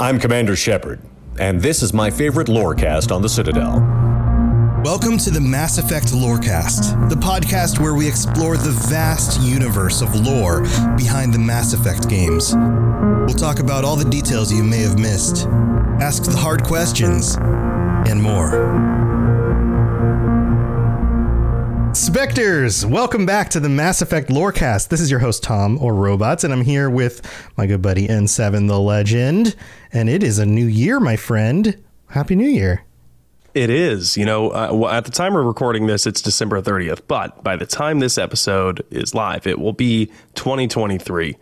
I'm Commander Shepard, and this is my favorite lorecast on the Citadel. Welcome to the Mass Effect Lorecast, the podcast where we explore the vast universe of lore behind the Mass Effect games. We'll talk about all the details you may have missed, ask the hard questions, and more. Spectres, welcome back to the Mass Effect Lorecast. This is your host, Tom, or Robots, and I'm here with my good buddy N7 the Legend. And it is a new year, my friend. Happy New Year. It is. You know, uh, at the time we're recording this, it's December 30th. But by the time this episode is live, it will be 2023.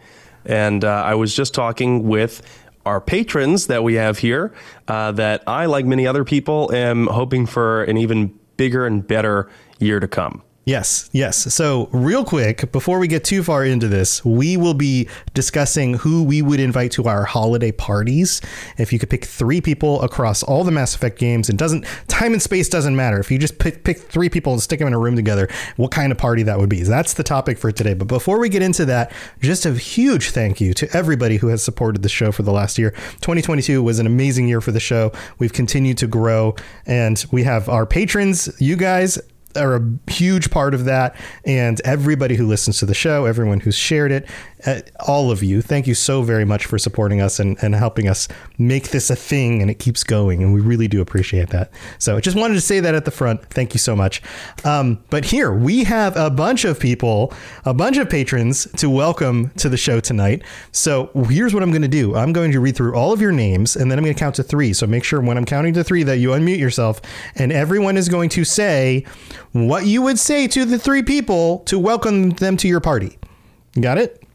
And uh, I was just talking with our patrons that we have here uh, that I, like many other people, am hoping for an even bigger and better year to come. Yes, yes. So, real quick, before we get too far into this, we will be discussing who we would invite to our holiday parties. If you could pick three people across all the Mass Effect games, and doesn't time and space doesn't matter. If you just pick, pick three people and stick them in a room together, what kind of party that would be? That's the topic for today. But before we get into that, just a huge thank you to everybody who has supported the show for the last year. 2022 was an amazing year for the show. We've continued to grow, and we have our patrons, you guys are a huge part of that. And everybody who listens to the show, everyone who's shared it, uh, all of you, thank you so very much for supporting us and, and helping us make this a thing and it keeps going. And we really do appreciate that. So I just wanted to say that at the front. Thank you so much. Um, but here we have a bunch of people, a bunch of patrons to welcome to the show tonight. So here's what I'm going to do I'm going to read through all of your names and then I'm going to count to three. So make sure when I'm counting to three that you unmute yourself and everyone is going to say what you would say to the three people to welcome them to your party. Got it?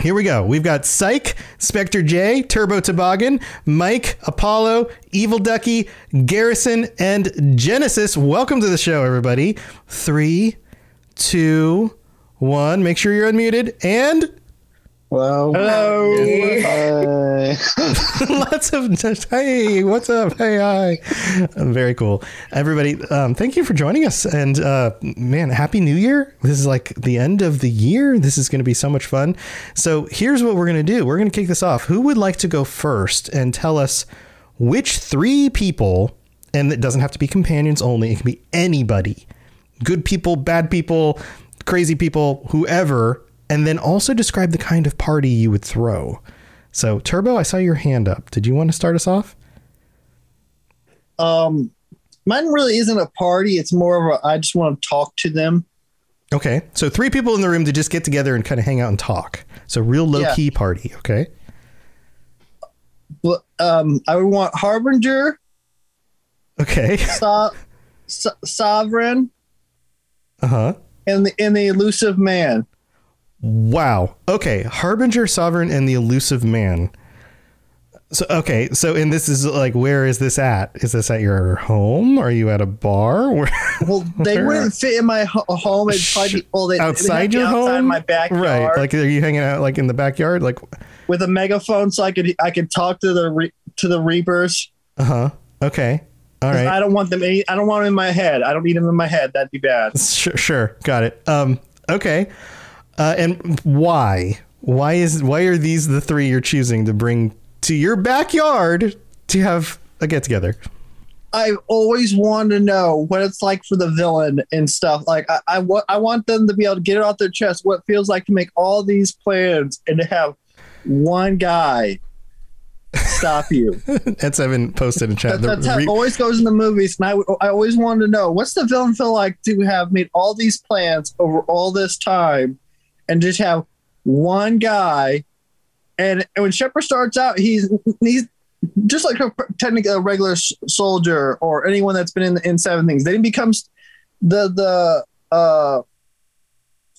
Here we go. We've got Psych, Spectre J, Turbo Toboggan, Mike, Apollo, Evil Ducky, Garrison, and Genesis. Welcome to the show, everybody. Three, two, one. Make sure you're unmuted. And Hello. Hello. Hi. lots of hey, what's up? Hey, hi. Very cool, everybody. Um, thank you for joining us, and uh, man, happy New Year! This is like the end of the year. This is going to be so much fun. So here's what we're going to do. We're going to kick this off. Who would like to go first and tell us which three people? And it doesn't have to be companions only. It can be anybody. Good people, bad people, crazy people, whoever and then also describe the kind of party you would throw. So, Turbo, I saw your hand up. Did you want to start us off? Um, mine really isn't a party. It's more of a. I just want to talk to them. Okay, so three people in the room to just get together and kind of hang out and talk. So, real low Yeah. key party. Okay. But um, I would want Harbinger, Okay. so- so- Sovereign, Uh huh. and the and the elusive man. Wow. Okay. Harbinger, Sovereign, and the Elusive Man. So okay, so and this is like where is this at? Is this at your home? Are you at a bar? Where, Well, they where- wouldn't fit in my ho- home. It'd probably be, well, they, outside your have to be outside home, my backyard, right? Like are you hanging out like in the backyard? Like, with a megaphone, so I could I could talk to the re- to the reapers. uh huh. Okay, all right. I don't want them. Any, I don't want them in my head. I don't need them in my head. That'd be bad. Sure, sure, got it. Um, okay. Uh, and why? Why is why are these the three you're choosing to bring to your backyard to have a get together? I've always wanted to know what it's like for the villain and stuff. Like I, I, wa- I want them to be able to get it off their chest. What it feels like to make all these plans and to have one guy stop you. N7 posted in chat. That, that's re- always goes in the movies. And I, I always wanted to know what's the villain feel like to have made all these plans over all this time and just have one guy. And, and when Shepard starts out, he's he's just like a, technically a regular soldier or anyone that's been in in Seven Things. Then he becomes the the uh,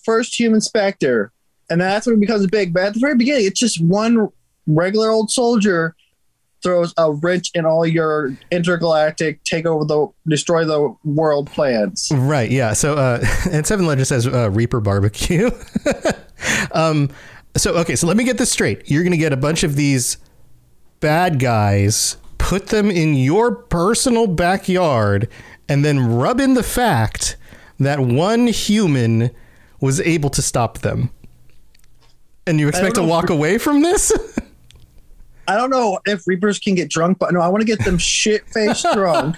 first human Spectre, and that's when it becomes big. But at the very beginning, it's just one regular old soldier throws a wrench in all your intergalactic take over the destroy the world plans. Right. Yeah. So, uh, N7 Legend says uh, Reaper Barbecue. um, so okay. So let me get this straight. You're going to get a bunch of these bad guys, put them in your personal backyard, and then rub in the fact that one human was able to stop them. And you expect to walk away from this? I don't know if Reapers can get drunk, but no, I want to get them shit faced drunk.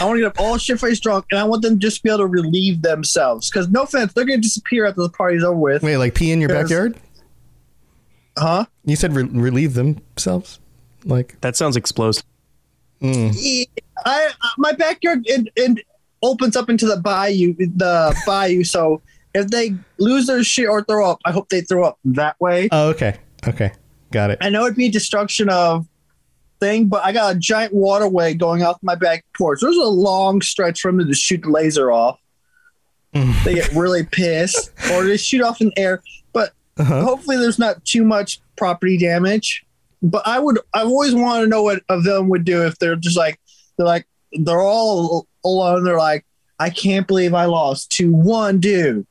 I want to get them all shit faced drunk, and I want them just to be able to relieve themselves. Because no offense, they're going to disappear after the party's over with. Wait, like pee in your backyard? Huh? You said re- relieve themselves? Like, That sounds explosive. Mm. Yeah, I my backyard it, it opens up into the bayou, the bayou. So if they lose their shit or throw up, I hope they throw up that way. oh, okay. Okay. Got it. I know it'd be destruction of thing, but I got a giant waterway going off my back porch. There's a long stretch for them to shoot the laser off. they get really pissed, or they shoot off in the air. But Uh-huh. hopefully, there's not too much property damage. But I would, I've always wanted to know what a villain would do if they're just like, they're like, they're all alone. They're like, I can't believe I lost to one dude.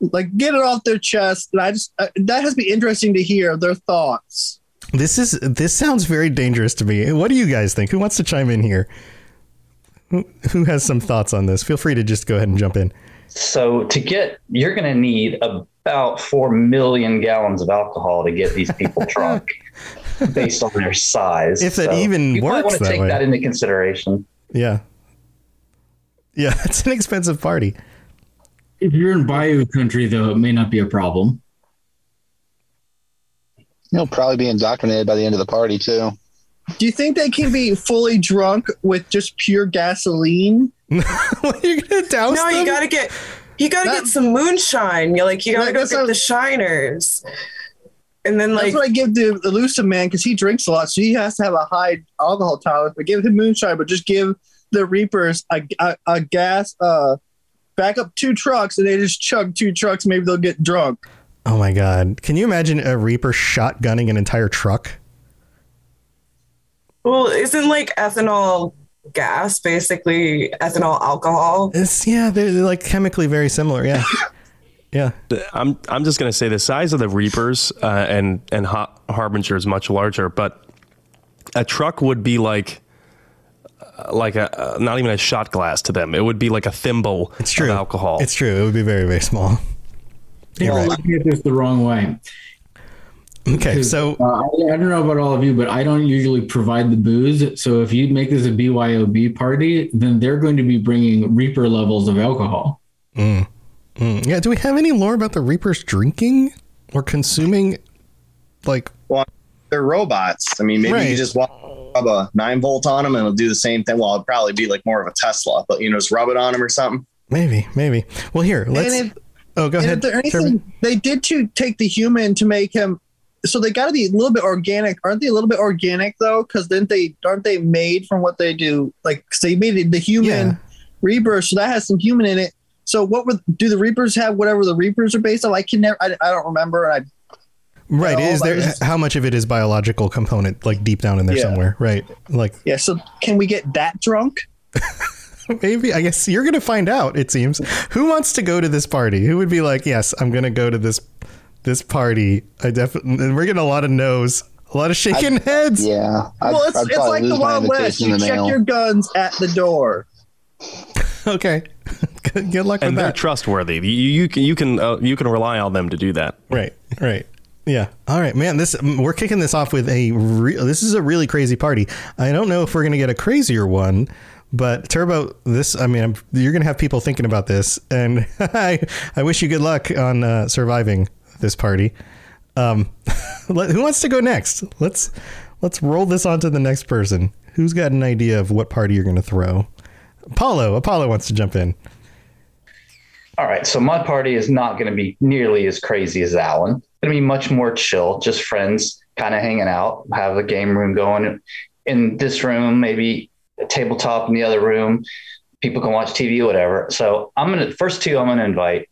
Like, get it off their chest. And I just, uh, that has to be interesting to hear their thoughts. This is this sounds very dangerous to me. What do you guys think? Who wants to chime in here? Who, who has some thoughts on this? Feel free to just go ahead and jump in. So to get, you're going to need about four million gallons of alcohol to get these people drunk, based on their size. If that So even you might works want to take way. that into consideration. Yeah. Yeah, it's an expensive party. If you're in Bayou country, though, it may not be a problem. He'll probably be indoctrinated by the end of the party too. Do you think they can be fully drunk with just pure gasoline? what, you're gonna douse No, you gotta get you gotta That- get some moonshine. You're like you gotta That- go get what- the shiners. And then like That's what I give the Elusive Man because he drinks a lot, so he has to have a high alcohol tolerance. But give him moonshine, but just give the Reapers a, a, a gas, uh, back up two trucks, and they just chug two trucks. Maybe they'll get drunk. Oh my god. Can you imagine a Reaper shotgunning an entire truck? well, isn't like ethanol gas basically ethanol alcohol? It's yeah, they're, they're like chemically very similar. Yeah. yeah. I'm I'm just gonna say the size of the Reapers uh, and and ha- Harbinger is much larger, but a truck would be like like a uh, not even a shot glass to them. It would be like a thimble It's true. of alcohol. It's true. It would be very, very small. People right. are looking at this the wrong way. Okay, so Uh, I, I don't know about all of you, but I don't usually provide the booze. So if you make this a BYOB party, then they're going to be bringing Reaper levels of alcohol. Mm, yeah, do we have any lore about the Reapers drinking or consuming like They're robots. I mean, maybe Right. you just walk, rub a nine volt on them and it'll do the same thing. Well, it'll probably be like more of a Tesla, but you know, just rub it on them or something. maybe, maybe. Well, here, let's and if, Oh, go and ahead. if there anything, they did to take the human to make him. So they got to be a little bit organic, aren't they? A little bit organic though, because then they aren't they made from what they do? Like 'cause they made it the human Yeah. Reaper, so that has some human in it. So what would do the Reapers have? Whatever the Reapers are based on, I can never. I, I don't remember. I Right. Is that there is- how much of it is biological component like deep down in there Yeah. somewhere? Right. Like Yeah. So can we get that drunk? maybe I guess you're gonna find out. It seems. Who wants to go to this party? Who would be like, yes, I'm gonna go to this this party. I definitely. And we're getting a lot of no's, a lot of shaking heads. Yeah. I'd, well, it's, I'd it's like the lose my Wild West. You check mail. your guns at the door. Okay. good, good luck and with that. And they're that. trustworthy. You, you can you can uh, you can rely on them to do that. Right. Right. Yeah. All right, man. This we're kicking this off with a. Re- this is a really crazy party. I don't know if we're gonna get a crazier one, but Turbo, this. I mean, I'm, you're gonna have people thinking about this, and I I wish you good luck on uh, surviving this party. Um, let, who wants to go next? Let's let's roll this on to the next person. Who's got an idea of what party you're gonna throw? Apollo. Apollo wants to jump in. All right, so my party is not going to be nearly as crazy as that one. Going to be much more chill, just friends kind of hanging out, have a game room going in this room, maybe a tabletop in the other room. People can watch TV, whatever. So I'm going to, first two I'm going to invite,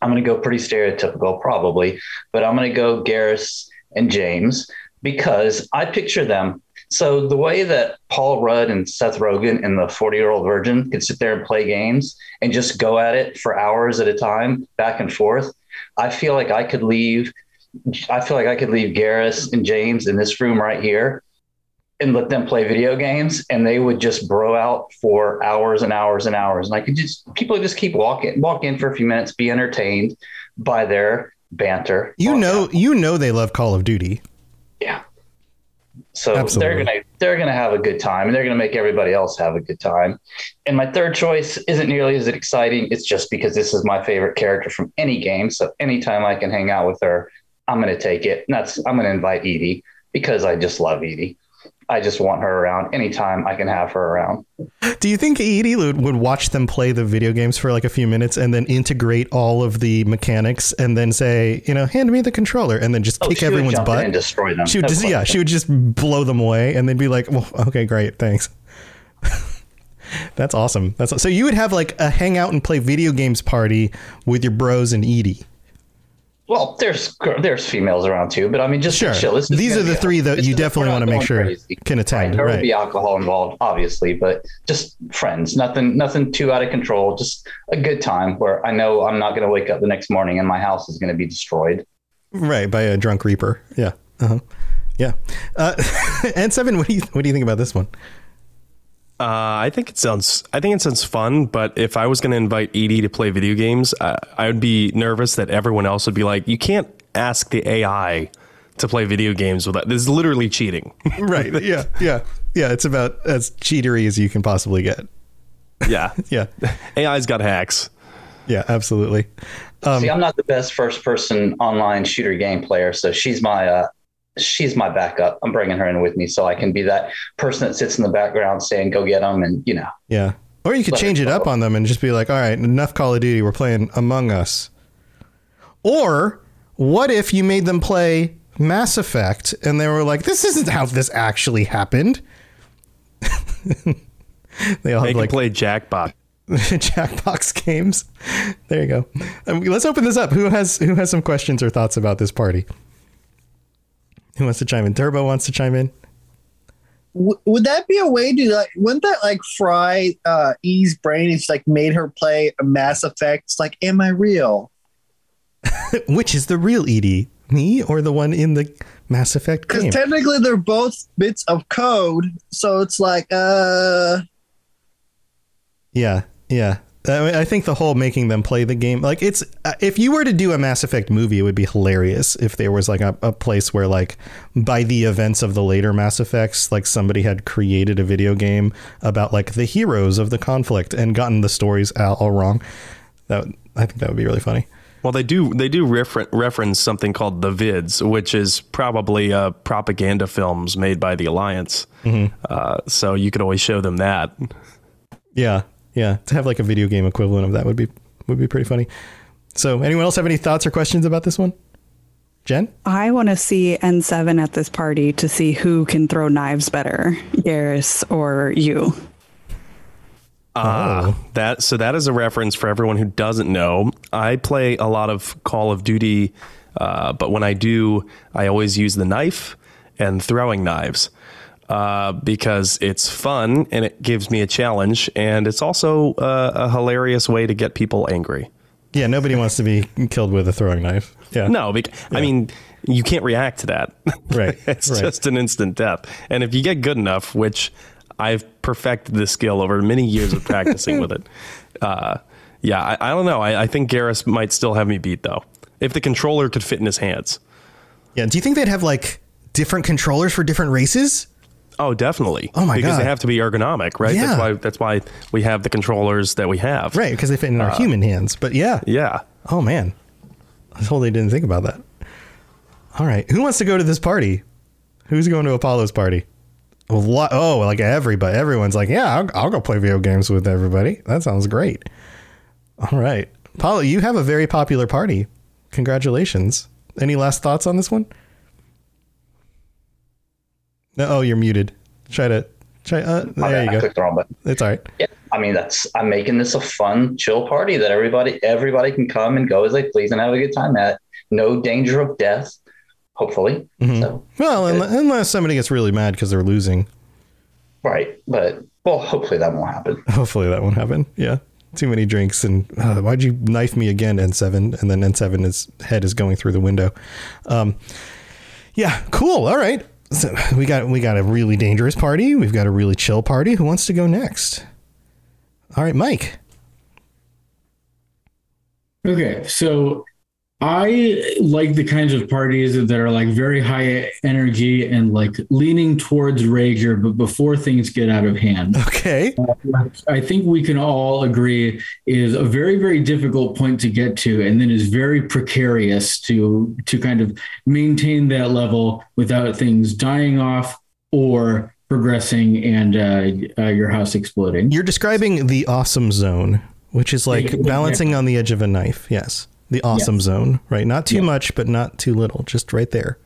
I'm going to go pretty stereotypical probably, but I'm going to go Garrus and James because I picture them. So the way that Paul Rudd and Seth Rogen and the 40 year old virgin could sit there and play games and just go at it for hours at a time, back and forth. I feel like I could leave. I feel like I could leave Garrus and James in this room right here and let them play video games and they would just bro out for hours and hours and hours. And I could just, people would just keep walking, walk in for a few minutes, be entertained by their banter. You know, you know they love Call of Duty. So Absolutely. they're gonna they're gonna have a good time, and they're gonna make everybody else have a good time. And my third choice isn't nearly as exciting. It's just because this is my favorite character from any game. So anytime I can hang out with her, I'm gonna take it. And that's I'm gonna invite EDI because I just love EDI. I just want her around anytime I can have her around. Do you think EDI would, would watch them play the video games for like a few minutes and then integrate all of the mechanics and then say, you know, hand me the controller and then just Oh, kick everyone's butt and destroy them. She would just yeah, she would just blow them away and then be like, well, okay, great, thanks. That's awesome. That's so you would have like a hang out and play video games party with your bros and EDI. Well, there's there's females around too, but I mean, just Sure. chill. These are the three that you definitely want to make sure crazy. can attend. There will be alcohol involved, obviously, but just friends. Nothing, nothing too out of control. Just a good time where I know I'm not going to wake up the next morning and my house is going to be destroyed. Right, by a drunk reaper. Yeah. Uh-huh. Yeah. Uh, N7, what do you what do you think about this one? Uh, I think it sounds. I think it sounds fun. But if I was going to invite EDI to play video games, I, I would be nervous that everyone else would be like, "You can't ask the AI to play video games with that. This is literally cheating." right. Yeah. Yeah. Yeah. It's about as cheatery as you can possibly get. yeah. Yeah. AI's got hacks. Yeah. Absolutely. Um, See, I'm not the best first person online shooter game player, so she's my uh, she's my backup. I'm bringing her in with me so I can be that person that sits in the background saying, "Go get them," and you know. Yeah. Or you could change it it up on them and just be like, all right, enough Call of Duty. We're playing Among Us. Or what if you made them play Mass Effect and they were like, this isn't how this actually happened? they all They have can like play Jackbox. Jackbox games. There you go. Um, let's open this up. Who has who has some questions or thoughts about this party? Who wants to chime in? Turbo wants to chime in. W- would that be a way to like? Wouldn't that like fry uh, E's brain if like made her play a Mass Effect? It's like, am I real? Which is the real EDI? Me or the one in the Mass Effect Because technically they're both bits of code, so it's like, uh, Yeah, yeah. I, think the whole making them play the game, like it's, uh, if you were to do a Mass Effect movie, it would be hilarious if there was like a, a place where, like, by the events of the later Mass Effects, like somebody had created a video game about like the heroes of the conflict and gotten the stories all, all wrong. That would- I think that would be really funny. Well, they do. They do refer- reference something called the Vids, which is probably uh, propaganda films made by the Alliance. Uh, so you could always show them that. Yeah, yeah. To have like a video game equivalent of that would be would be pretty funny. So, anyone else have any thoughts or questions about this one? Jen? I want to see N7 at this party to see who can throw knives better, Garrus or you. Ah, Oh. that so that is a reference for everyone who doesn't know. I play a lot of Call of Duty Uh, but when I do, I always use the knife and throwing knives uh, because it's fun and it gives me a challenge, and it's also uh, a hilarious way to get people angry. Yeah, nobody wants to be killed with a throwing knife. Yeah. No, bec- I mean, you can't react to that. Right. it's right. just an instant death. And if you get good enough, which I've perfected this skill over many years of practicing with it, uh, yeah, I, I don't know. I, I think Garrus might still have me beat though, if the controller could fit in his hands. Yeah. Do you think they'd have like different controllers for different races? Oh, definitely. Oh my because God. they have to be ergonomic, right? Yeah. That's why that's why we have the controllers that we have. Right, because they fit in our Uh, human hands. But yeah. Yeah. Oh man. I totally didn't think about that. All right. Who wants to go to this party? Who's going to Apollo's party? A lot, oh, like everybody. Everyone's like, yeah, I'll, I'll go play video games with everybody. That sounds great. All right. Apollo, you have a very popular party. Congratulations. Any last thoughts on this one? No, oh, you're muted. Try to try. Uh, there bad, you I go. clicked the wrong button. It's all right. Yeah, I mean that's I'm making this a fun, chill party that everybody everybody can come and go as they please and have a good time at. No danger of death, hopefully. Mhm. So Well, unle- unless somebody gets really mad because they're losing. right, but well, hopefully that won't happen. Hopefully that won't happen. Yeah. Too many drinks and uh, why'd you knife me again, N7? And then N7 is head is going through the window. Um, yeah, cool. All right. So we got we got a really dangerous party. We've got a really chill party. Who wants to go next? All right, Mike. Okay, so I like the kinds of parties that are like very high energy and like leaning towards rager, but before things get out of hand. Okay. I think we can all agree is a very very difficult point to get to, and then is very precarious to to kind of maintain that level without things dying off or progressing and uh, uh, your house exploding. You're describing the awesome zone, which is like balancing on the edge of a knife. Yes. The awesome Yes. zone, right? Not too much, but not too little. Just right there.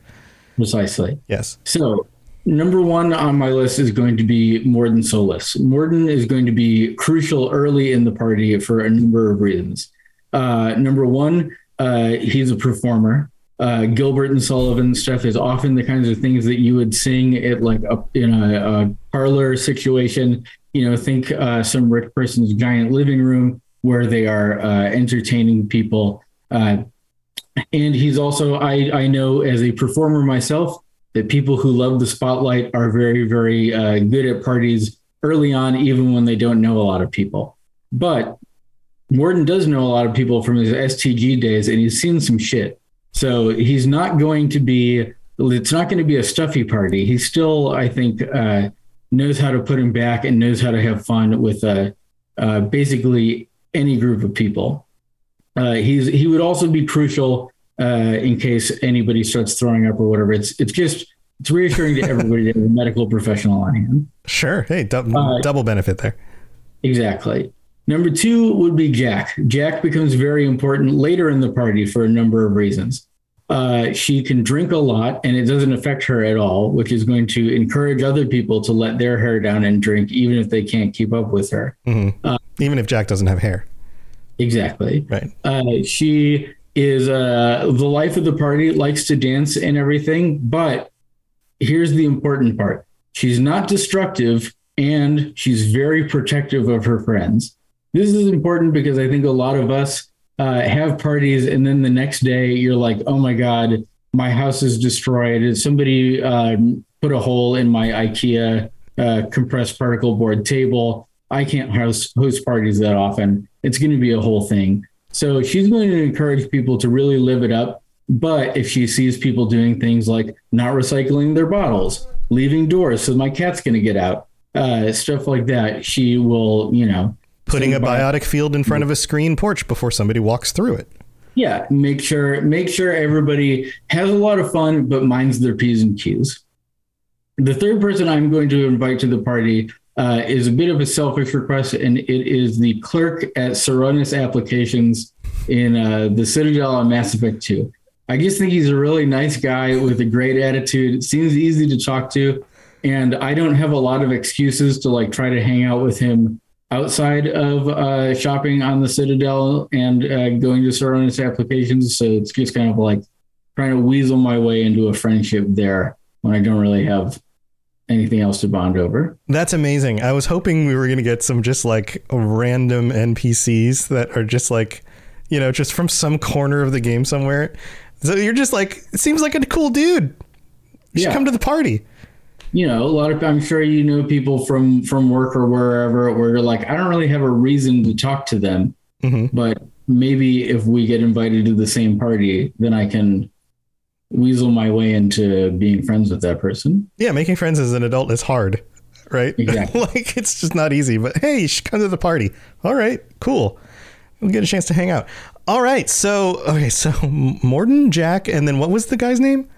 Precisely. Yes. So, number one on my list is going to be Mordin Solus. Mordin is going to be crucial early in the party for a number of reasons. Uh, number one, uh, he's a performer. Uh, Gilbert and Sullivan stuff is often the kinds of things that you would sing at like a, in a, a parlor situation. You know, think uh, some rich person's giant living room where they are uh, entertaining people. Uh, and he's also I I know as a performer myself that people who love the spotlight are very very uh, good at parties early on, even when they don't know a lot of people. But Mordin does know a lot of people from his STG days, and he's seen some shit. So he's not going to be. It's not going to be a stuffy party. He still, I think, uh, knows how to put him back and knows how to have fun with uh, uh, basically any group of people. Uh, he's he would also be crucial uh, in case anybody starts throwing up or whatever. It's it's just it's reassuring to everybody that a medical professional on hand. Sure. Hey, dou- Uh, double benefit there. Exactly. Number two would be Jack. Jack becomes very important later in the party for a number of reasons. Uh, she can drink a lot and it doesn't affect her at all, which is going to encourage other people to let their hair down and drink, even if they can't keep up with her. Mhm. Even if Jack doesn't have hair. Exactly. Right. Uh, she is uh, the life of the party, likes to dance and everything. But here's the important part she's not destructive and she's very protective of her friends. This is important because I think a lot of us uh, have parties and then the next day you're like, oh my God, my house is destroyed. Somebody um, put a hole in my IKEA uh, compressed particle board table. I can't host, host parties that often. It's going to be a whole thing. So she's going to encourage people to really live it up. But if she sees people doing things like not recycling their bottles, leaving doors so my cat's going to get out, uh, stuff like that, she will, you know, Putting a biotic field in front of a screen porch before somebody walks through it. yeah, make sure make sure everybody has a lot of fun, but minds their p's and q's. The third person I'm going to invite to the party uh, is a bit of a selfish request, and it is the clerk at Saronis Applications in uh, the Citadel on Mass Effect 2. I just think he's a really nice guy with a great attitude. Seems easy to talk to, and I don't have a lot of excuses to like try to hang out with him outside of uh, shopping on the Citadel and uh, going to Saronis applications. So it's just kind of like trying to weasel my way into a friendship there when I don't really have anything else to bond over. That's amazing. I was hoping we were going to get some just like random NPCs that are just like, you know, just from some corner of the game somewhere. So you're just like, it seems like a cool dude. You should Yeah. come to the party. You know, a lot of I'm sure you know people from from work or wherever where you're like, I don't really have a reason to talk to them, Mm-hmm. but maybe if we get invited to the same party, then I can weasel my way into being friends with that person. Yeah, making friends as an adult is hard, right? Exactly. like it's just not easy. But hey, you should come to the party. All right, cool. We'll get a chance to hang out. All right, so okay, so Mordin, Jack, and then what was the guy's name?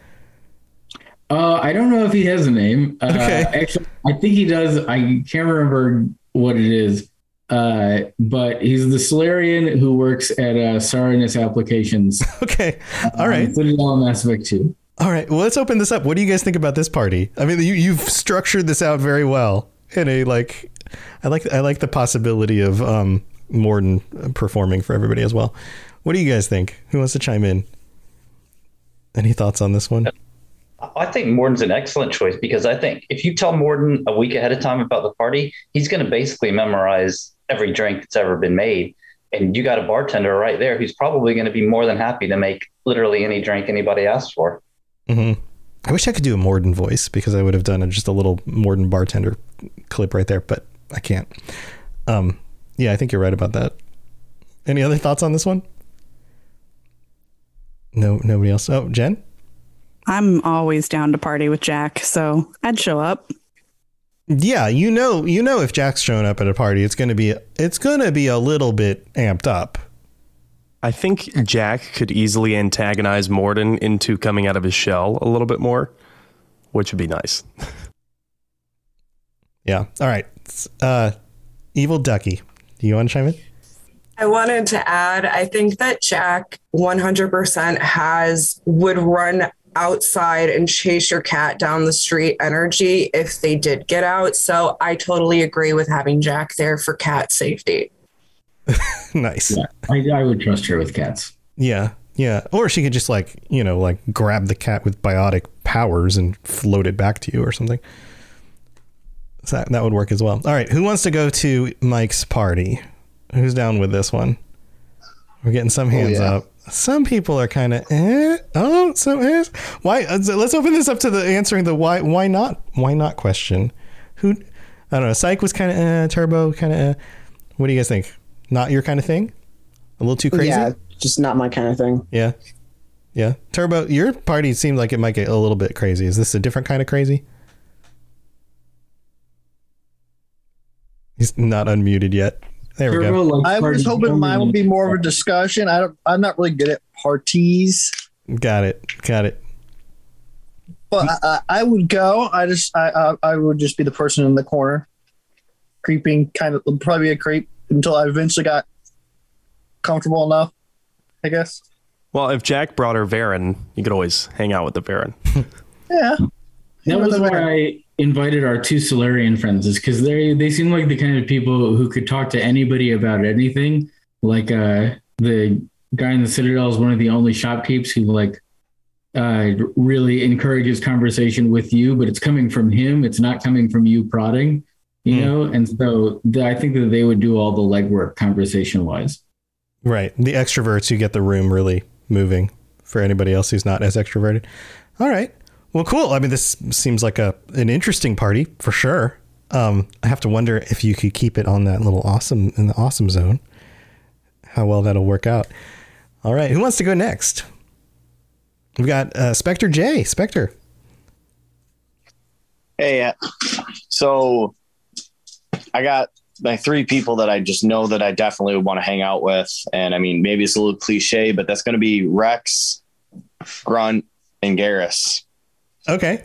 Uh, I don't know if he has a name. Uh, Okay. Actually, I think he does. I can't remember what it is. Uh, but he's the Salarian who works at uh, Saronis Applications. Okay. All right. Citadel and Mass Effect 2. All right. Well, let's open this up. What do you guys think about this party? I mean, you, you've structured this out very well in a like. I like I like the possibility of um, Mordin performing for everybody as well. What do you guys think? Who wants to chime in? Any thoughts on this one? I think Mordin's an excellent choice because I think if you tell Mordin a week ahead of time about the party, he's going to basically memorize every drink that's ever been made. And you got a bartender right there who's probably going to be more than happy to make literally any drink anybody asks for. hmm I wish I could do a Mordin voice because I would have done a, just a little Mordin bartender clip right there, but I can't. Um, yeah, I think you're right about that. Any other thoughts on this one? No, nobody else. Oh, Jen. I'm always down to party with Jack, so I'd show up. Yeah, you know, you know, if Jack's showing up at a party, it's gonna be it's gonna be a little bit amped up. I think Jack could easily antagonize Mordin into coming out of his shell a little bit more, which would be nice. Yeah. All right. Uh, Evil Ducky. Do you want to chime in? I wanted to add, I think that Jack 100% has would run outside and chase your cat down the street energy if they did get out. So I totally agree with having Jack there for cat safety. nice. Yeah, I, I would trust her with cats. Yeah. Yeah. Or she could just like, you know, like grab the cat with biotic powers and float it back to you or something. So that, that would work as well. All right. Who wants to go to Mike's party? Who's down with this one? We're getting some oh, hands yeah. up. Some people are kind of eh. Oh, some eh. Why? uh, Let's open this up to the answering the why. Why not? Why not question? Who? I don't know. Psych was kind of eh. Turbo kind of eh. What do you guys think? Not your kind of thing? A little too crazy? Yeah, just not my kind of thing. Yeah. Yeah. Turbo, your party seemed like it might get a little bit crazy. Is this a different kind of crazy? He's not unmuted yet. There we go. I was hoping mine would be more of a discussion. I don't. I'm not really good at parties, Got it. Got it. but I, I, I would go. I just. I, I. I would just be the person in the corner, creeping, kind of probably a creep until I eventually got comfortable enough. I guess. Well, if Jack brought her varren, you could always hang out with the varren. Yeah. That was why I invited our two Salarian friends, is because they they seem like the kind of people who could talk to anybody about anything. Like uh, the guy in the Citadel is one of the only shopkeepers who like uh, really encourages conversation with you, but it's coming from him. It's not coming from you prodding, you know. And so th- I think that they would do all the legwork conversation wise. Right. The extroverts, you get the room really moving for anybody else who's not as extroverted. All right. Well, cool. I mean, this seems like a an interesting party for sure. Um, I have to wonder if you could keep it on that little awesome in the awesome zone. How well that'll work out. All right. Who wants to go next? We've got uh, Spectre J. Spectre. Hey, uh, so I got my three people that I just know that I definitely would want to hang out with. And I mean, maybe it's a little cliche, but that's going to be Rex, Grunt, and Garrus. Okay.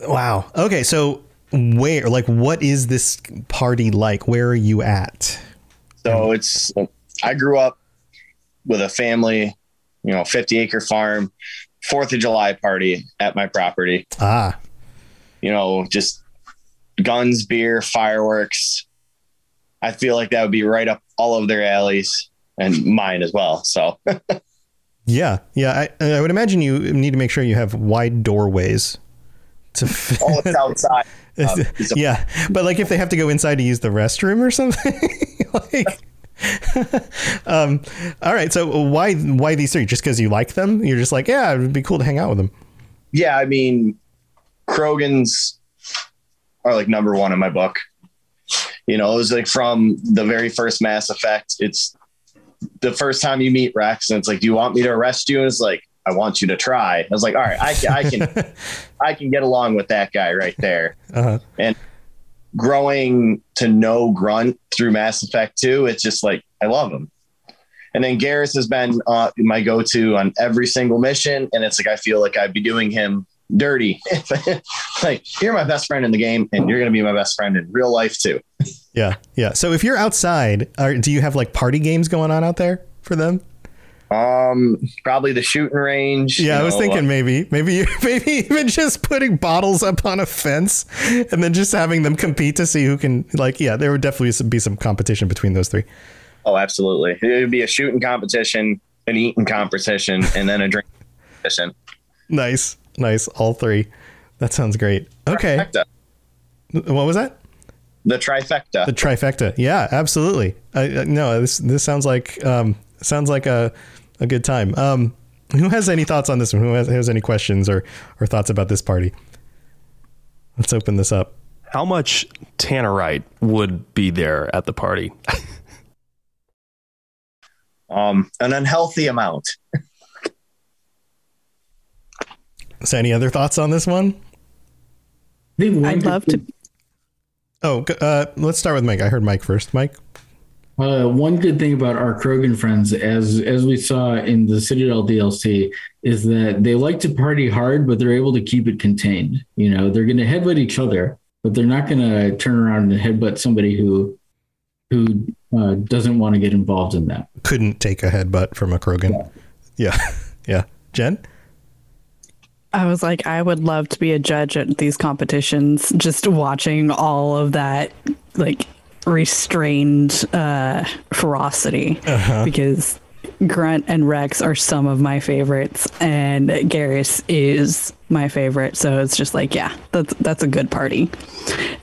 Wow. Okay. So where, like, what is this party like? Where are you at? So it's, I grew up with a family, you know, 50 acre farm, Fourth of July party at my property. Ah. You know, just guns, beer, fireworks. I feel like that would be right up all of their alleys and mine as well. So Yeah, yeah. I, I would imagine you need to make sure you have wide doorways to. Fit. Oh, it's outside. Um, yeah, but like if they have to go inside to use the restroom or something, like. um, all right. So why why these three? Just because you like them? You're just like, yeah, it would be cool to hang out with them. yeah, I mean, Krogans are like number one in my book. You know, it was like from the very first Mass Effect. It's the first time you meet Rex, and it's like, "Do you want me to arrest you?" And it's like, "I want you to try." I was like, "All right, I can, I can, I can get along with that guy right there." Uh-huh. And growing to know Grunt through Mass Effect 2, it's just like I love him. And then Garrus has been uh, my go-to on every single mission, and it's like I feel like I'd be doing him dirty. like you're my best friend in the game, and you're gonna be my best friend in real life too. Yeah, yeah. So if you're outside, are, do you have like party games going on out there for them? Um, probably the shooting range. Yeah, I was know, thinking uh, maybe, maybe, maybe even just putting bottles up on a fence and then just having them compete to see who can. Like, yeah, there would definitely be some competition between those three. Oh, absolutely. It would be a shooting competition, an eating competition, and then a drink competition. Nice, nice, all three. That sounds great. Okay, Trifecta. what was that? The trifecta. The trifecta. Yeah, absolutely. I, I- no, this this sounds like um sounds like a a good time. Um, who has any thoughts on this one? Who has, has any questions or or thoughts about this party? Let's open this up. How much tannerite would be there at the party? um, an unhealthy amount. So, any other thoughts on this one? I'd love to. Oh, uh, let's start with Mike. I heard Mike first. Mike. Uh, one good thing about our Krogan friends, as as we saw in the Citadel DLC, is that they like to party hard, but they're able to keep it contained. You know, they're going to headbutt each other, but they're not going to turn around and headbutt somebody who who uh, doesn't want to get involved in that. Couldn't take a headbutt from a Krogan. Yeah, yeah. Jen. I was like, I would love to be a judge at these competitions, just watching all of that, like restrained uh, ferocity, Uh-huh. because Grunt and Rex are some of my favorites, and Garrus is my favorite. So it's just like, yeah, that's that's a good party.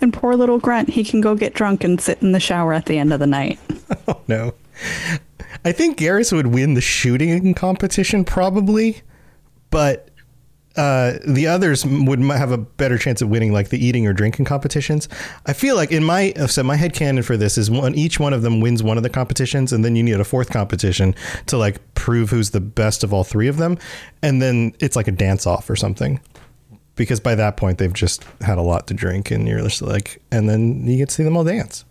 And poor little Grunt, he can go get drunk and sit in the shower at the end of the night. Oh no. I think Garrus would win the shooting competition probably, but uh, the others would have a better chance of winning like the eating or drinking competitions. I feel like in my so my head canon for this is one each one of them wins one of the competitions and then you need a fourth competition to like prove who's the best of all three of them and then it's like a dance off or something. Because by that point they've just had a lot to drink and you're just like and then you get to see them all dance.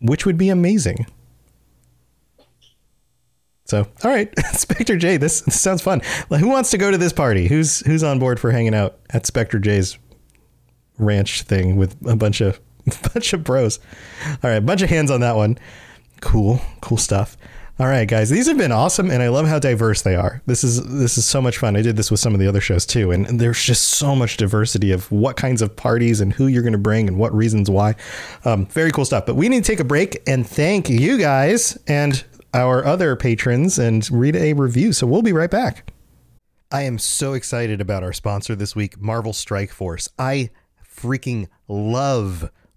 Which would be amazing. So, all right, Spectre J, this, this sounds fun. Like, who wants to go to this party? Who's who's on board for hanging out at Spectre J's ranch thing with a bunch of bunch of bros? All right, bunch of hands on that one. Cool, cool stuff. All right, guys, these have been awesome, and I love how diverse they are. This is this is so much fun. I did this with some of the other shows too, and, and there's just so much diversity of what kinds of parties and who you're going to bring and what reasons why. Um, very cool stuff. But we need to take a break and thank you guys and our other patrons and read a review. So we'll be right back. I am so excited about our sponsor this week, Marvel Strike Force. I freaking love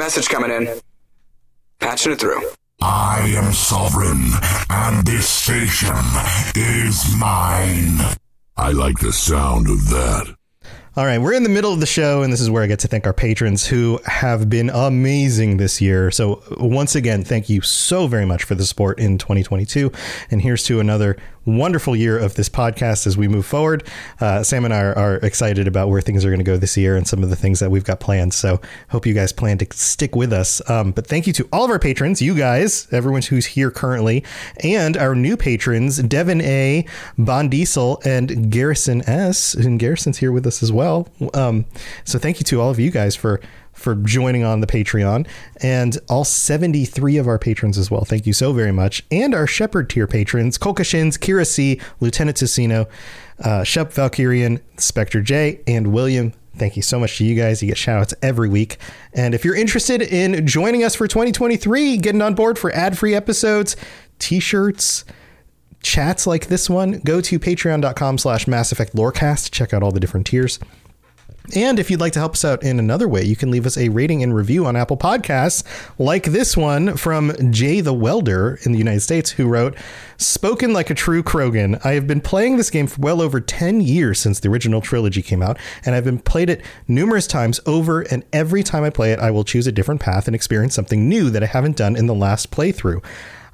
Message coming in. Patching it through. I am sovereign, and this station is mine. I like the sound of that. All right, we're in the middle of the show, and this is where I get to thank our patrons who have been amazing this year. So, once again, thank you so very much for the support in 2022. And here's to another wonderful year of this podcast as we move forward. Uh, Sam and I are, are, excited about where things are going to go this year and some of the things that we've got planned. So, hope you guys plan to stick with us. Um, but thank you to all of our patrons, you guys, everyone who's here currently, and our new patrons, Devin A, Bon Diesel, and Garrison S. And Garrison's here with us as well well. Um, so thank you to all of you guys for for joining on the Patreon and all 73 of our patrons as well. Thank you so very much. And our Shepherd tier patrons, Kolkashins, Kira C, Lieutenant Ticino, uh, Shep Valkyrian, Spectre J, and William. Thank you so much to you guys. You get shout outs every week. And if you're interested in joining us for 2023, getting on board for ad free episodes, t shirts, chats like this one, go to patreon.com slash Mass Effect Lorecast. Check out all the different tiers. And if you'd like to help us out in another way, you can leave us a rating and review on Apple Podcasts, like this one from Jay the Welder in the United States, who wrote, Spoken like a true Krogan, I have been playing this game for well over 10 years since the original trilogy came out, and I've been played it numerous times over, and every time I play it, I will choose a different path and experience something new that I haven't done in the last playthrough.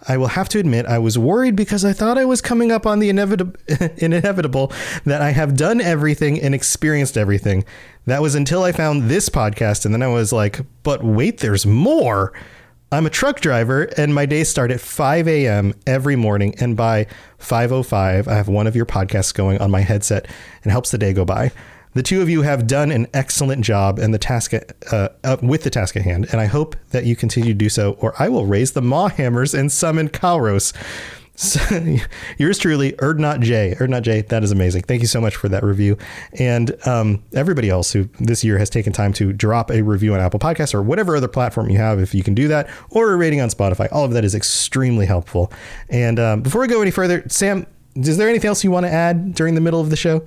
I will have to admit I was worried because I thought I was coming up on the inevitable, inevitable that I have done everything and experienced everything. That was until I found this podcast, and then I was like, but wait, there's more. I'm a truck driver, and my days start at 5 a.m. every morning, and by 5:05, I have one of your podcasts going on my headset, and helps the day go by. The two of you have done an excellent job and the task at, uh, uh, with the task at hand, and I hope that you continue to do so, or I will raise the maw hammers and summon Kalros. So, yours truly, Erdnot J. Erdnot J. That is amazing. Thank you so much for that review, and um, everybody else who this year has taken time to drop a review on Apple Podcasts or whatever other platform you have, if you can do that, or a rating on Spotify. All of that is extremely helpful. And um, before we go any further, Sam, is there anything else you want to add during the middle of the show?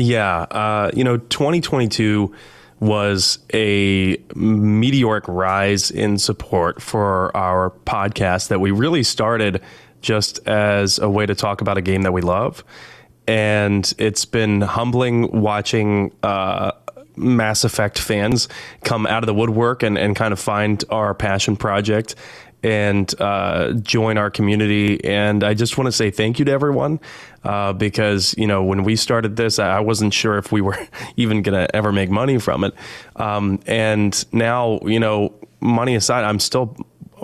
Yeah, uh, you know, 2022 was a meteoric rise in support for our podcast that we really started just as a way to talk about a game that we love. And it's been humbling watching uh, Mass Effect fans come out of the woodwork and, and kind of find our passion project and uh, join our community. And I just want to say thank you to everyone uh, because you know when we started this, I wasn't sure if we were even going to ever make money from it. Um, and now, you know, money aside, I'm still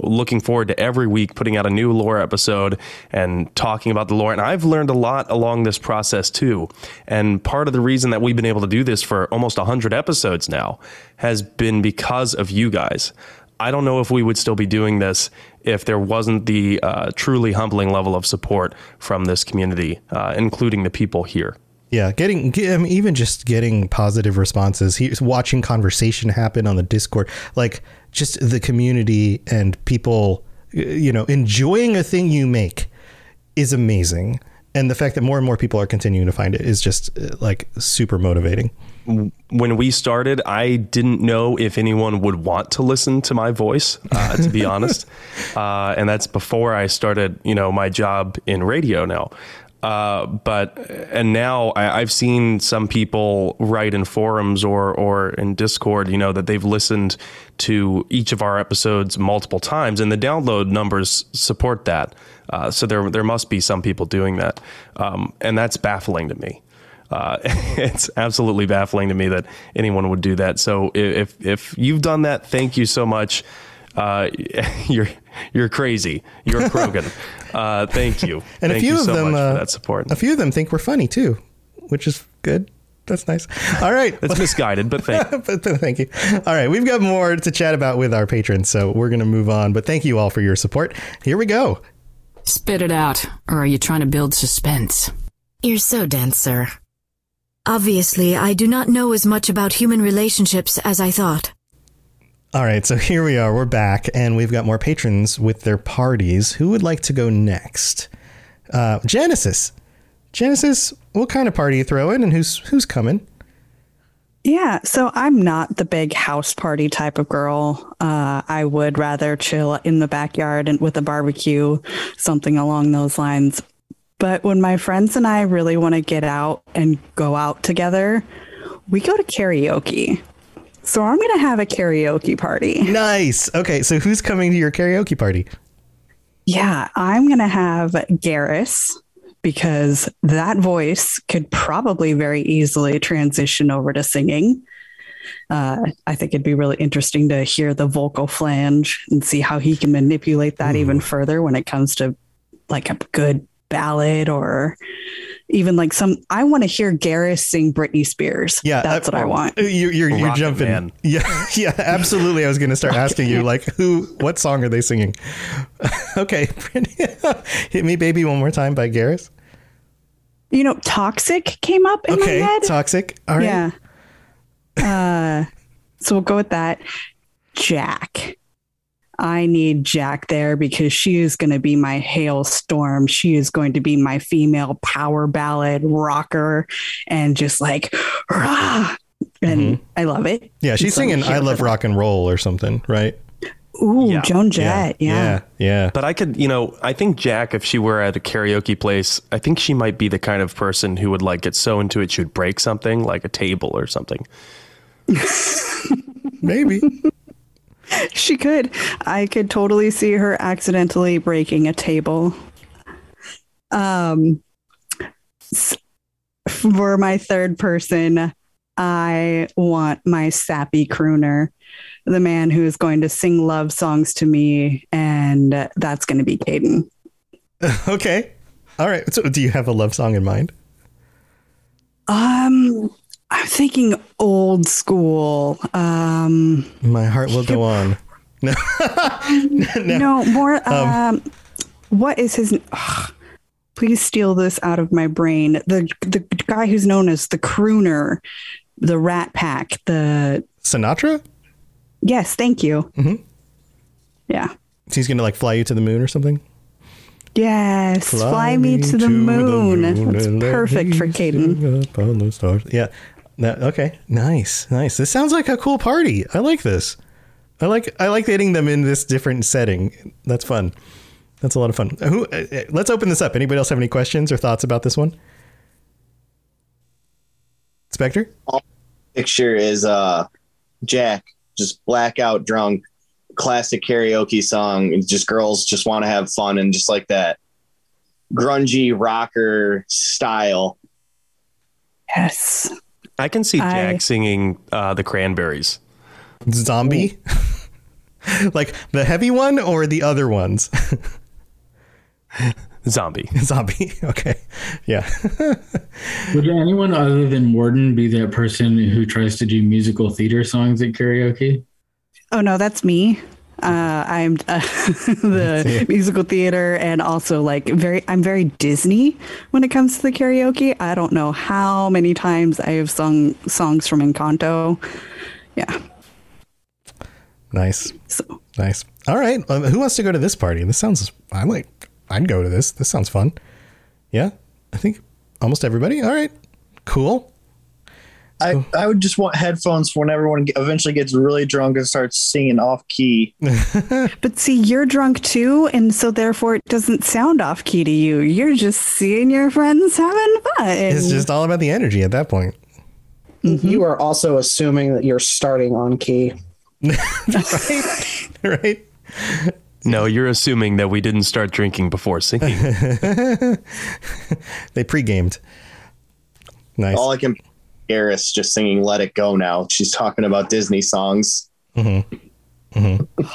looking forward to every week putting out a new lore episode and talking about the lore. And I've learned a lot along this process too. And part of the reason that we've been able to do this for almost 100 episodes now has been because of you guys. I don't know if we would still be doing this if there wasn't the uh, truly humbling level of support from this community, uh, including the people here. Yeah, getting even just getting positive responses. He's watching conversation happen on the Discord. Like just the community and people, you know, enjoying a thing you make is amazing. And the fact that more and more people are continuing to find it is just uh, like super motivating. When we started, I didn't know if anyone would want to listen to my voice, uh, to be honest. Uh, and that's before I started, you know, my job in radio now. Uh, but and now I, I've seen some people write in forums or or in Discord, you know, that they've listened to each of our episodes multiple times, and the download numbers support that. Uh, so there there must be some people doing that, um, and that's baffling to me. Uh, it's absolutely baffling to me that anyone would do that. So if if you've done that, thank you so much. Uh, you're you're crazy. You're Krogan. uh, thank you. And thank a few you of so them, much uh, for that support. A few of them think we're funny too, which is good. That's nice. All right. It's misguided, but thank but, but thank you. All right. We've got more to chat about with our patrons, so we're going to move on. But thank you all for your support. Here we go. Spit it out, or are you trying to build suspense? You're so dense, sir. Obviously, I do not know as much about human relationships as I thought. All right. So here we are. We're back, and we've got more patrons with their parties. Who would like to go next? Uh, Genesis. Genesis, what kind of party you throwing, and who's who's coming? Yeah, so I'm not the big house party type of girl. Uh, I would rather chill in the backyard and with a barbecue, something along those lines. But when my friends and I really want to get out and go out together, we go to karaoke. So I'm going to have a karaoke party. Nice. Okay, so who's coming to your karaoke party? Yeah, I'm going to have Garrus because that voice could probably very easily transition over to singing. Uh, I think it'd be really interesting to hear the vocal flange and see how he can manipulate that even further when it comes to like a good ballad or even like some. I want to hear Garrus sing Britney Spears. Yeah, that's what I want. You're you're, you're Rocket jumping. Man. Yeah, yeah, absolutely. I was going to start asking you like who, what song are they singing? okay, hit me, baby, one more time by Garrus. You know, Toxic came up in Okay, my head. toxic. All right. Yeah. Uh, so we'll go with that. Jack. I need Jack there because she is going to be my hailstorm. She is going to be my female power ballad rocker and just like, rah! And I love it. Mm-hmm. Yeah, she's So singing "I Love. Rock and Roll" or something, right? Ooh, Yeah. Joan Jett. Yeah. yeah, yeah. But I could, you know, I think Jack, if she were at a karaoke place, I think she might be the kind of person who would like get so into it she would break something, like a table or something. Maybe. She could. I could totally see her accidentally breaking a table. Um, for my third person, I want my sappy crooner, the man who is going to sing love songs to me, and that's going to be Kaidan. okay. All right. So, do you have a love song in mind? Um, I'm thinking old school. Um, My heart will go on. No. no. more. Um, Um, what is his? ugh, please steal this out of my brain. The the guy who's known as the crooner, the Rat Pack. The Sinatra. yes, thank you. Mm-hmm. Yeah. He's going to like fly you to the moon or something. Yes, fly, me to the moon. That's perfect for Kaidan. Up on the stars. Yeah. That- okay. Nice. Nice. This sounds like a cool party. I like this. I like I like getting them in this different setting. That's fun. That's a lot of fun. Who? Uh, uh, let's open this up. Anybody else have any questions or thoughts about this one? Spectre. Picture is uh Jack just blackout drunk, classic karaoke song. and Just girls just want to have fun and just like that grungy rocker style. Yes. I can see Jack I- singing uh, the Cranberries. Zombie. like the heavy one or the other ones? Zombie. Zombie. Okay. Yeah. Would anyone other than Warden be that person who tries to do musical theater songs at karaoke? Oh no, that's me. Uh, I'm uh, the musical theater and also like very. I'm very Disney when it comes to the karaoke. I don't know how many times I have sung songs from Encanto. Yeah. Nice. So. Nice. All right. Um, who wants to go to this party? This sounds. I'm like. I'd go to this. This sounds fun. Yeah. I think almost everybody. All right. Cool. I, I would just want headphones for when everyone eventually gets really drunk and starts singing off key. But see, you're drunk too, and so therefore it doesn't sound off key to you. You're just seeing your friends having fun. It's just all about the energy at that point. Mm-hmm. You are also assuming that you're starting on key. right? right? No, you're assuming that we didn't start drinking before singing. they pre-gamed. Nice. All I can Garrus just singing "Let It Go" now. She's talking about Disney songs. Mm-hmm. Mm-hmm.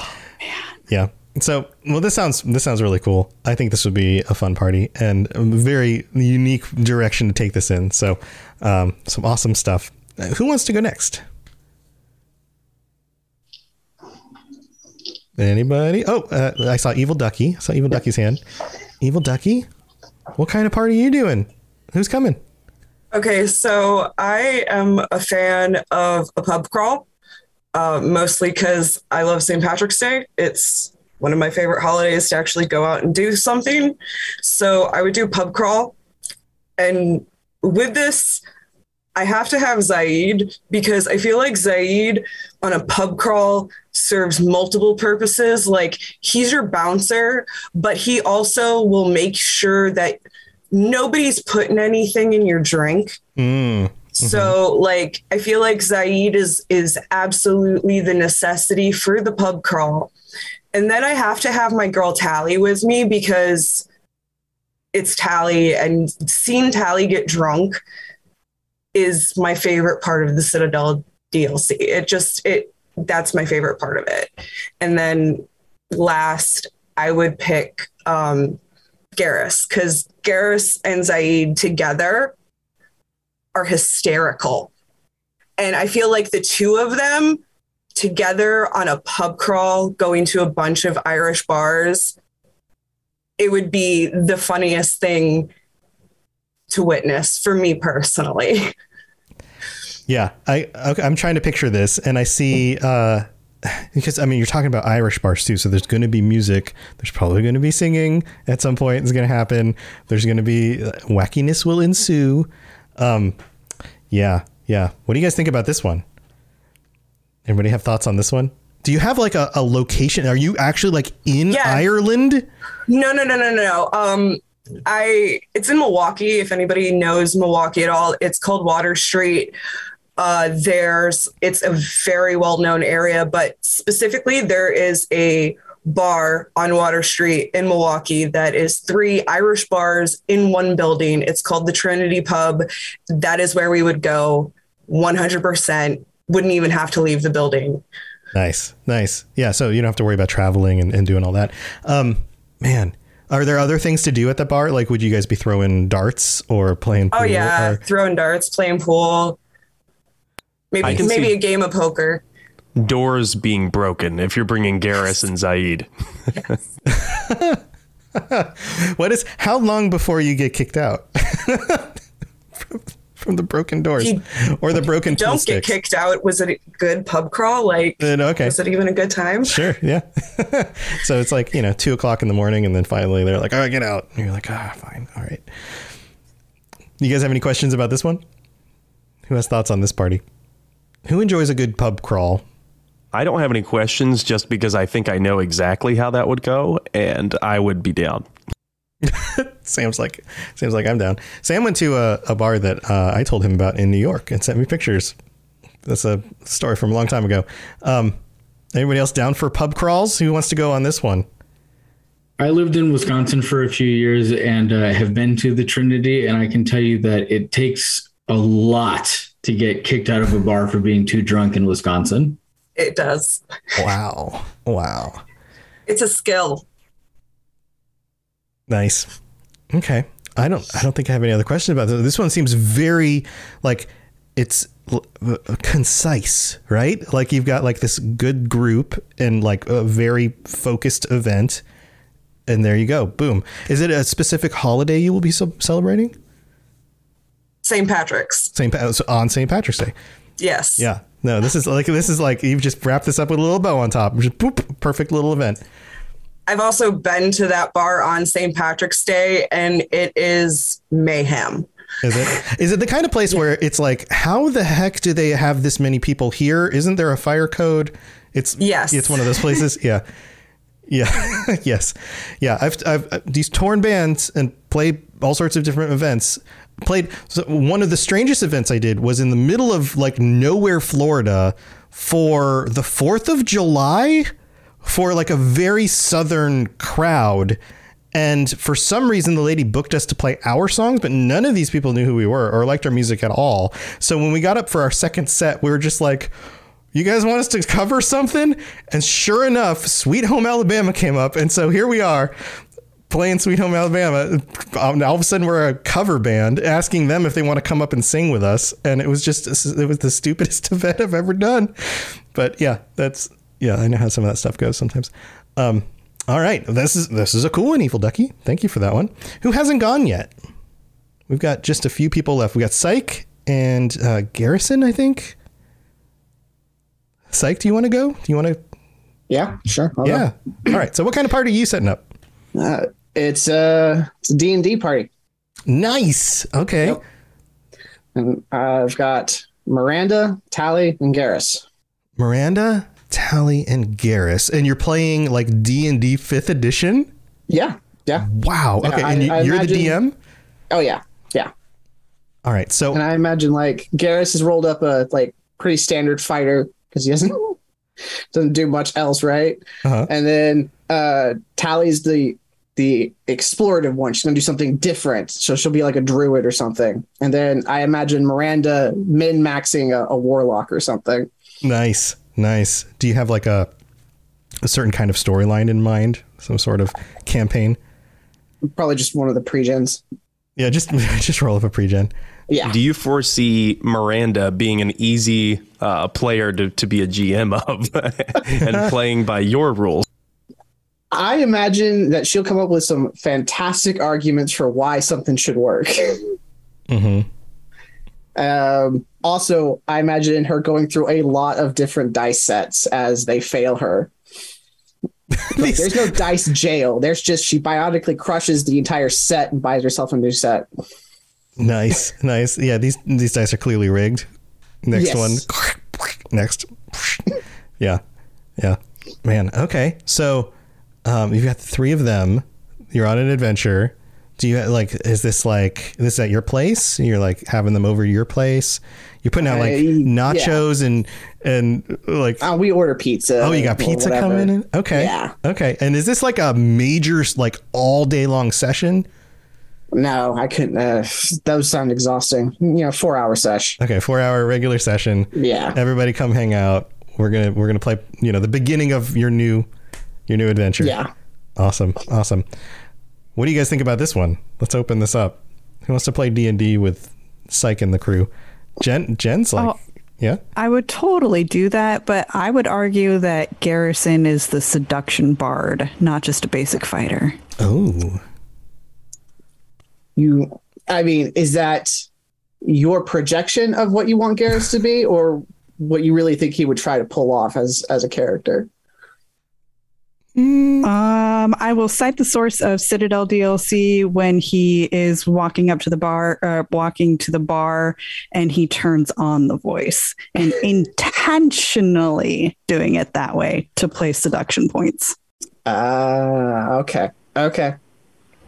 Yeah. So, well, this sounds this sounds really cool. I think this would be a fun party and a very unique direction to take this in. So, um, some awesome stuff. Uh, Who wants to go next? Anybody? Oh, uh, I saw Evil Ducky. I saw Evil Ducky's hand. Evil Ducky, what kind of party are you doing? Who's coming? Okay, so I am a fan of a pub crawl, uh, mostly because I love St. Patrick's Day. It's one of my favorite holidays to actually go out and do something. So I would do pub crawl. And with this, I have to have Zaeed because I feel like Zaeed on a pub crawl serves multiple purposes. Like he's your bouncer, but he also will make sure that nobody's putting anything in your drink. Mm. So like I feel like Zaeed is is absolutely the necessity for the pub crawl. And then I have to have my girl Tali with me because it's Tali and seeing Tali get drunk is my favorite part of the Citadel DLC. It just it that's my favorite part of it. And then last I would pick um Garrus because Garrus and Zaeed together are hysterical. And I feel like the two of them together on a pub crawl, going to a bunch of Irish bars, it would be the funniest thing to witness for me personally. Yeah, I I'm trying to picture this, and I see uh, because I mean you're talking about Irish bars too, so there's going to be music. There's probably going to be singing at some point. It's going to happen. There's going to be uh, wackiness will ensue. Um, yeah, yeah. What do you guys think about this one? Anybody have thoughts on this one? Do you have like a, a location? Are you actually like in Yeah. Ireland? No, no, no, no, no. Um, I it's in Milwaukee. If anybody knows Milwaukee at all, it's called Water Street. Uh, there's it's a very well known area, but specifically there is a bar on Water Street in Milwaukee that is three Irish bars in one building. It's called the Trinity Pub. That is where we would go 100%. Wouldn't even have to leave the building. Nice, nice. Yeah, so you don't have to worry about traveling and, and doing all that. Um, man, are there other things to do at the bar? Like, would you guys be throwing darts or playing? Oh yeah, or- throwing darts, playing pool. I Maybe can maybe a game of poker. Doors being broken if you're bringing Garrus and Zaeed. what is? How long before you get kicked out from, from the broken doors You or the broken pool Don't get sticks? kicked out. Was it a good pub crawl? Like, Then, okay. was it even a good time? Sure, yeah. so it's like you know two o'clock in the morning, and then finally they're like, "All right, get out." And you're like, "Ah, fine, all right." You guys have any questions about this one? Who has thoughts on this party? Who enjoys a good pub crawl? I don't have any questions just because I think I know exactly how that would go and I would be down. Sam's like, Sam's like, I'm down. Sam went to a, a bar that uh, I told him about in New York and sent me pictures. That's a story from a long time ago. Um, anybody else down for pub crawls? Who wants to go on this one? I lived in Wisconsin for a few years and uh, have been to the Trinity, and I can tell you that it takes a lot to get kicked out of a bar for being too drunk in Wisconsin. It does. Wow. Wow. It's a skill. Nice. Okay. I don't I don't think I have any other questions about this. This one seems very like it's l- uh, concise, right? Like you've got like this good group and like a very focused event and there you go. Boom. Is it a specific holiday you will be ce- celebrating? St. Patrick's. St. Pa- on St. Patrick's Day. Yes. Yeah. No, this is like this is like you've just wrapped this up with a little bow on top. Just boop, perfect little event. I've also been to that bar on St. Patrick's Day and it is mayhem. Is it? Is it the kind of place where it's like, how the heck do they have this many people here? Isn't there a fire code? It's yes. It's one of those places. yeah. Yeah. yes. Yeah. I've, I've uh, these torn bands and play all sorts of different events. Played so one of the strangest events I did was in the middle of like nowhere, Florida, for the Fourth of July, for like a very southern crowd. And for some reason, the lady booked us to play our songs, but none of these people knew who we were or liked our music at all. So when we got up for our second set, we were just like, you guys want us to cover something? And sure enough, Sweet Home Alabama came up. And so here we are playing Sweet Home Alabama. Um, all of a sudden, we're a cover band asking them if they want to come up and sing with us. And it was just, it was the stupidest event I've ever done. But yeah, that's, yeah, I know how some of that stuff goes sometimes. Um, all right, this is this is a cool one, Evil Ducky. Thank you for that one. Who hasn't gone yet? We've got just a few people left. We got Psych and uh, Garrison, I think. Psych, do you want to go? Do you want to? Yeah, sure. I'll yeah. All right. So, what kind of party are you setting up? Uh, it's uh, it's a D and D party. Nice. Okay. Yep. And I've got Miranda, Tali, and Garrus. Miranda, Tali, and Garrus, and you're playing like D and D Fifth Edition. Yeah. Yeah. Wow. Okay. I, and you, are the DM. Oh yeah. Yeah. All right. So, and I imagine like Garrus has rolled up a like pretty standard fighter because he doesn't doesn't do much else, right? Uh-huh. And then uh, Tali's the the explorative one. She's gonna do something different, so she'll be like a druid or something. And then I imagine Miranda min maxing a, a warlock or something. Nice, nice. Do you have like a a certain kind of storyline in mind? Some sort of campaign? Probably just one of the pregens. Yeah, just just roll up a pregen. Yeah. Do you foresee Miranda being an easy uh, player to, to be a GM of and playing by your rules? I imagine that she'll come up with some fantastic arguments for why something should work. Mm-hmm. Um, also, I imagine her going through a lot of different dice sets as they fail her. There's no dice jail. There's just she biotically crushes the entire set and buys herself a new set. Nice, nice. Yeah, these these dice are clearly rigged. Next Yes. one. Next. Yeah. Yeah. Man, okay. So um you've got three of them. You're on an adventure. Do you like is this like this at your place? You're like having them over your place? You're putting out like Uh, yeah. nachos and and like Uh, we order pizza. Oh, you got pizza whatever. coming in? Okay. Yeah. Okay. And is this like a major like all day long session? No, I couldn't. Uh, those sound exhausting. You know, four hour session. Okay, four hour regular session. Yeah. Everybody come hang out. We're gonna we're gonna play. You know, the beginning of your new your new adventure. Yeah. Awesome. Awesome. What do you guys think about this one? Let's open this up. Who wants to play D and D with Psych and the crew? Jen. Jen's like, Oh. yeah. I would totally do that, but I would argue that Garrison is the seduction bard, not just a basic fighter. Oh. You, I mean, is that your projection of what you want Garrus to be, or what you really think he would try to pull off as as a character? Um, I will cite the source of Citadel DLC when he is walking up to the bar, uh, walking to the bar, and he turns on the voice and intentionally doing it that way to play seduction points. Ah, okay, okay.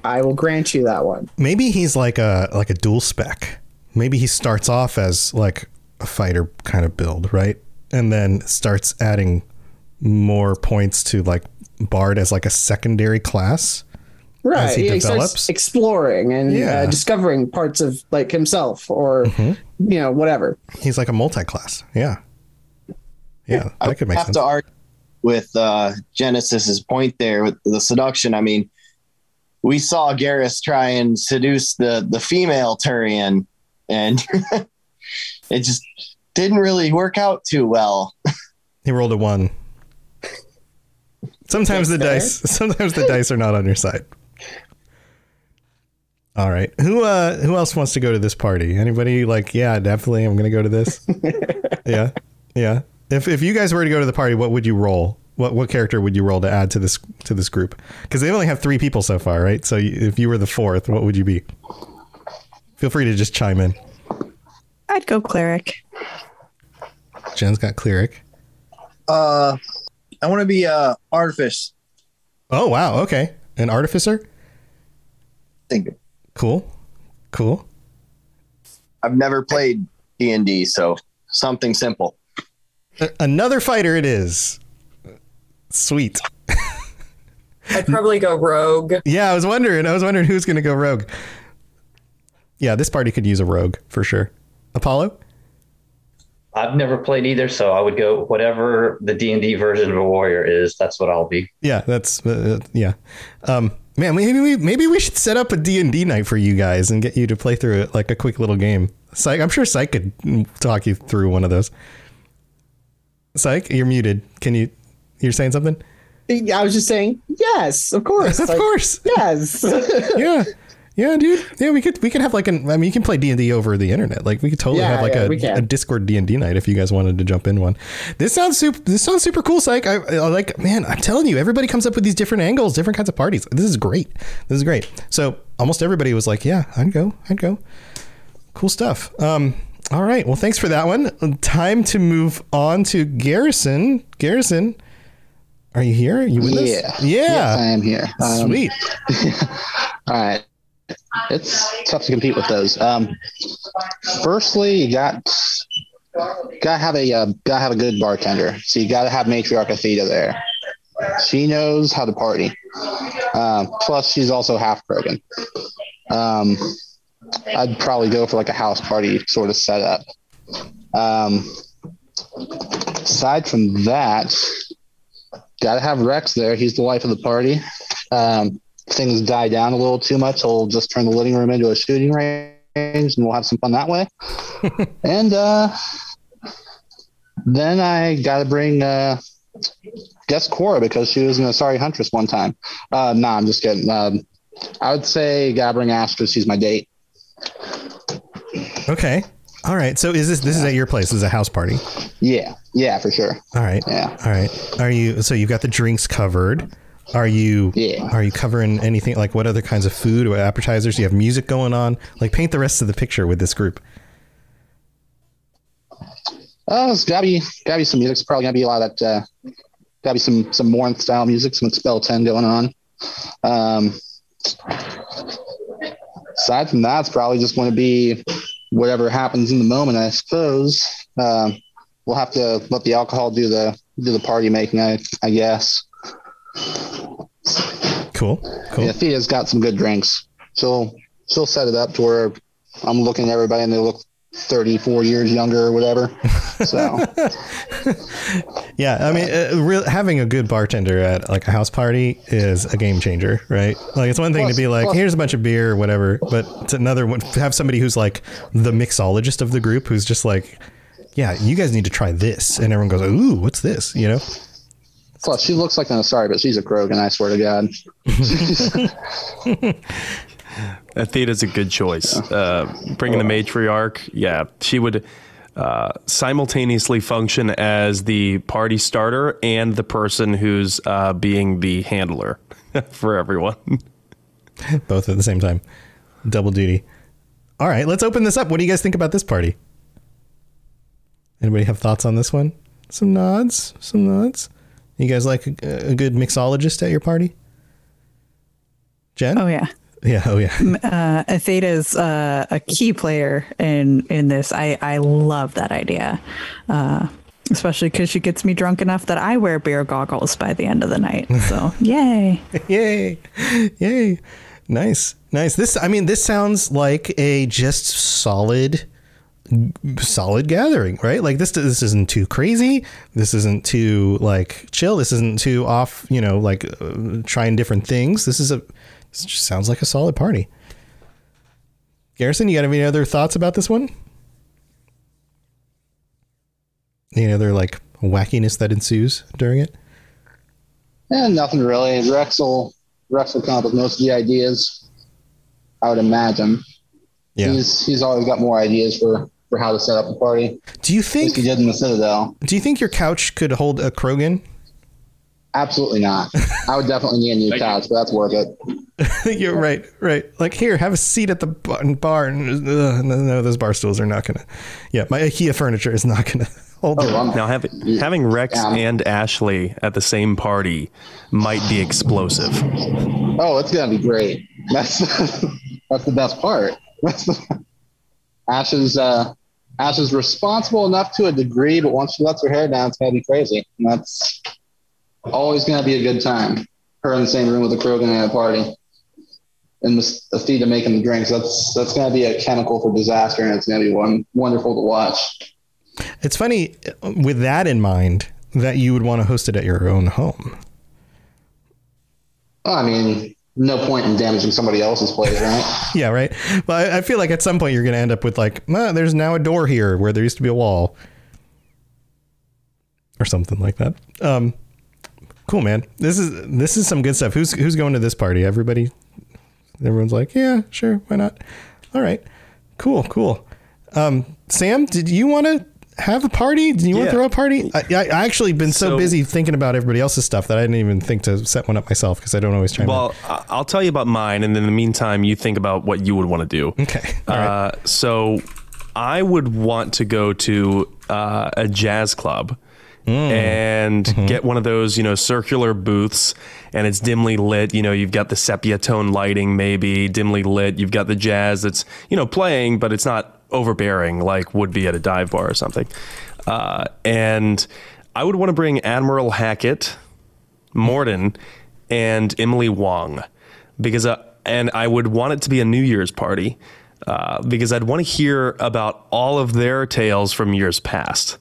I will grant you that one. Maybe he's like a like a dual spec. Maybe he starts off as like a fighter kind of build, right? And then starts adding more points to like Bard as like a secondary class. Right. As he yeah, starts develops. exploring and Yeah. Mm-hmm. uh, discovering parts of like himself or you know whatever. He's like a multi-class. Yeah. Yeah, I could make have sense. to argue with uh, Genesis's point there with the seduction. I mean, we saw Garrus try and seduce the the female Turian, and it just didn't really work out too well. He rolled a one. Sometimes the That's dice sometimes the dice are not on your side. All right. Who uh who else wants to go to this party? Anybody like, yeah, definitely I'm gonna go to this? yeah. Yeah. If if you guys were to go to the party, what would you roll? What what character would you roll to add to this to this group? Because they only have three people so far, right? So if you were the fourth, what would you be? Feel free to just chime in. I'd go cleric. Jen's got cleric. Uh, I want to be uh artifice. Oh wow, okay, an artificer. Thank you. Cool, cool. I've never played D and D, so something simple. Another fighter it is. Sweet. I'd probably go rogue. Yeah, I was wondering. I was wondering who's going to go rogue. Yeah, this party could use a rogue for sure. Apollo. I've never played either, so I would go whatever the D and D version of a warrior is. That's what I'll be. Yeah, that's uh, yeah. Um, man, maybe we maybe we should set up a D and D night for you guys and get you to play through it like a quick little game. Psych, I'm sure Psych could talk you through one of those. Psych, you're muted. Can you? You're saying something? I was just saying, yes, of course, of Like, course, yes. yeah, yeah, dude. Yeah, we could we could have like an. I mean, you can play D and D over the internet. Like we could totally Yeah, have like yeah, a, a Discord D and D night if you guys wanted to jump in one. This sounds super. This sounds super cool, Psych. I, I like. Man, I'm telling you, everybody comes up with these different angles, different kinds of parties. This is great. This is great. So almost everybody was like, "Yeah, I'd go. I'd go." Cool stuff. Um. All right. Well, thanks for that one. Time to move on to Garrison. Garrison, are you here? Are you with Yeah. us? Yeah. Yes, I am here. Um, Sweet. All right. It's tough to compete with those. Um, firstly, you got gotta have a uh, gotta have a good bartender. So you gotta have matriarch Aethyta there. She knows how to party. Um, plus, she's also half Krogan. Um, I'd probably go for like a house party sort of setup. Um, aside from that, gotta have Rex there. He's the life of the party. Um, things die down a little too much, he'll just turn the living room into a shooting range, and we'll have some fun that way. and uh, then I gotta bring uh, guess Cora because she was in a Sorry Huntress one time. Uh, nah, I'm just kidding. Um, I would say gotta bring Astra. She's my date. Okay. All right. So is this this is at your place? This is a house party. Yeah, yeah, for sure. All right. Yeah. All right. Are you so you've got the drinks covered? Are you Yeah. are you covering anything like what other kinds of food or appetizers? Do you have music going on? Like paint the rest of the picture with this group. Uh, it's gotta be gotta be some music. It's probably gonna be a lot of that. Uh, gotta be some some Morn style music, some Expel 10 going on. Um, aside from that, it's probably just going to be whatever happens in the moment. I suppose um, we'll have to let the alcohol do the do the party making. I I guess. Cool. Cool. Yeah, Thea's got some good drinks. She'll she'll set it up to where I'm looking at everybody and they look 34 years younger or whatever. So. Yeah, I mean, uh, real, having a good bartender at like a house party is a game changer, right? Like it's one thing Plus- to be like, plus- here's a bunch of beer or whatever, but it's another one to have somebody who's like the mixologist of the group who's just like, yeah, you guys need to try this, and everyone goes, ooh, what's this? You know? Plus, she looks like an Asari, but she's a Krogan. I swear to God. Aethyta's a good choice. Uh, bringing the matriarch, yeah, she would uh, simultaneously function as the party starter and the person who's uh, being the handler for everyone. Both at the same time, double duty. All right, let's open this up. What do you guys think about this party? Anybody have thoughts on this one? Some nods, some nods. You guys like a, a good mixologist at your party? Jen? Oh yeah. Yeah, oh yeah. uh, is uh, a key player in in this. I I love that idea, uh, especially because she gets me drunk enough that I wear beer goggles by the end of the night. So yay, yay, yay! Nice, nice. This, I mean, this sounds like a just solid, solid gathering, right? Like this, this isn't too crazy. This isn't too like chill. This isn't too off. You know, like uh, trying different things. This is a. This just sounds like a solid party. Garrison, you got any other thoughts about this one? Any other like wackiness that ensues during it? Yeah, nothing really. Rex will Rex will come up with most of the ideas. I would imagine. Yeah. He's he's always got more ideas for for how to set up the party. Do you think he did in the Citadel? Do you think your couch could hold a Krogan? Absolutely not. I would definitely need a new couch, but that's worth it. You're right, right. Like here, have a seat at the bar. bar and, uh, no, no, those bar stools are not gonna. Yeah, my IKEA furniture is not gonna hold. it. now, having having Rex and Ashley at the same party might be explosive. Oh, it's gonna be great. That's that's the best part. The, Ash is uh, Ash is responsible enough to a degree, but once she lets her hair down, it's gonna be crazy. And that's always gonna be a good time. Her in the same room with a Krogan at a party. And Aethyta making the drinks. That's that's gonna be a chemical for disaster, and it's gonna be one wonderful to watch. It's funny with that in mind that you would want to host it at your own home. I mean, no point in damaging somebody else's place, right? yeah, right. But I, I feel like at some point you're going to end up with like, "Ah, there's now a door here where there used to be a wall, or something like that. Um, cool, man. This is this is some good stuff. Who's who's going to this party? Everybody. Everyone's like, yeah, sure, why not? All right, cool, cool. Um, Sam, did you want to have a party? Do you want Yeah. to throw a party? I, I I actually been so, So- busy thinking about everybody else's stuff that I didn't even think to set one up myself because I don't always try. Well, I- I'll tell you about mine, and in the meantime, you think about what you would want to do. Okay. Uh, so, I would want to go to uh, a jazz club and Mm-hmm. get one of those, you know, circular booths, and it's dimly lit. You know, you've got the sepia tone lighting, maybe dimly lit. You've got the jazz that's, you know, playing, but it's not overbearing like would be at a dive bar or something. Uh, and I would want to bring Admiral Hackett, Mordin, and Emily Wong because uh, and I would want it to be a New Year's party uh, because I'd want to hear about all of their tales from years past.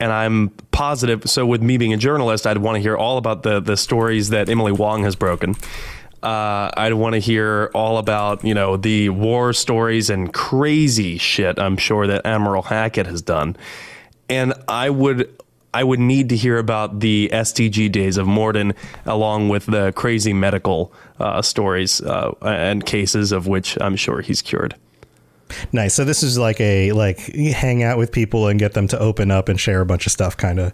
And I'm positive. So, with me being a journalist, I'd want to hear all about the the stories that Emily Wong has broken. Uh, I'd want to hear all about you know the war stories and crazy shit. I'm sure that Admiral Hackett has done, and I would I would need to hear about the STG days of Mordin, along with the crazy medical uh, stories uh, and cases of which I'm sure he's cured. Nice. So this is like a like hang out with people and get them to open up and share a bunch of stuff. Kind of,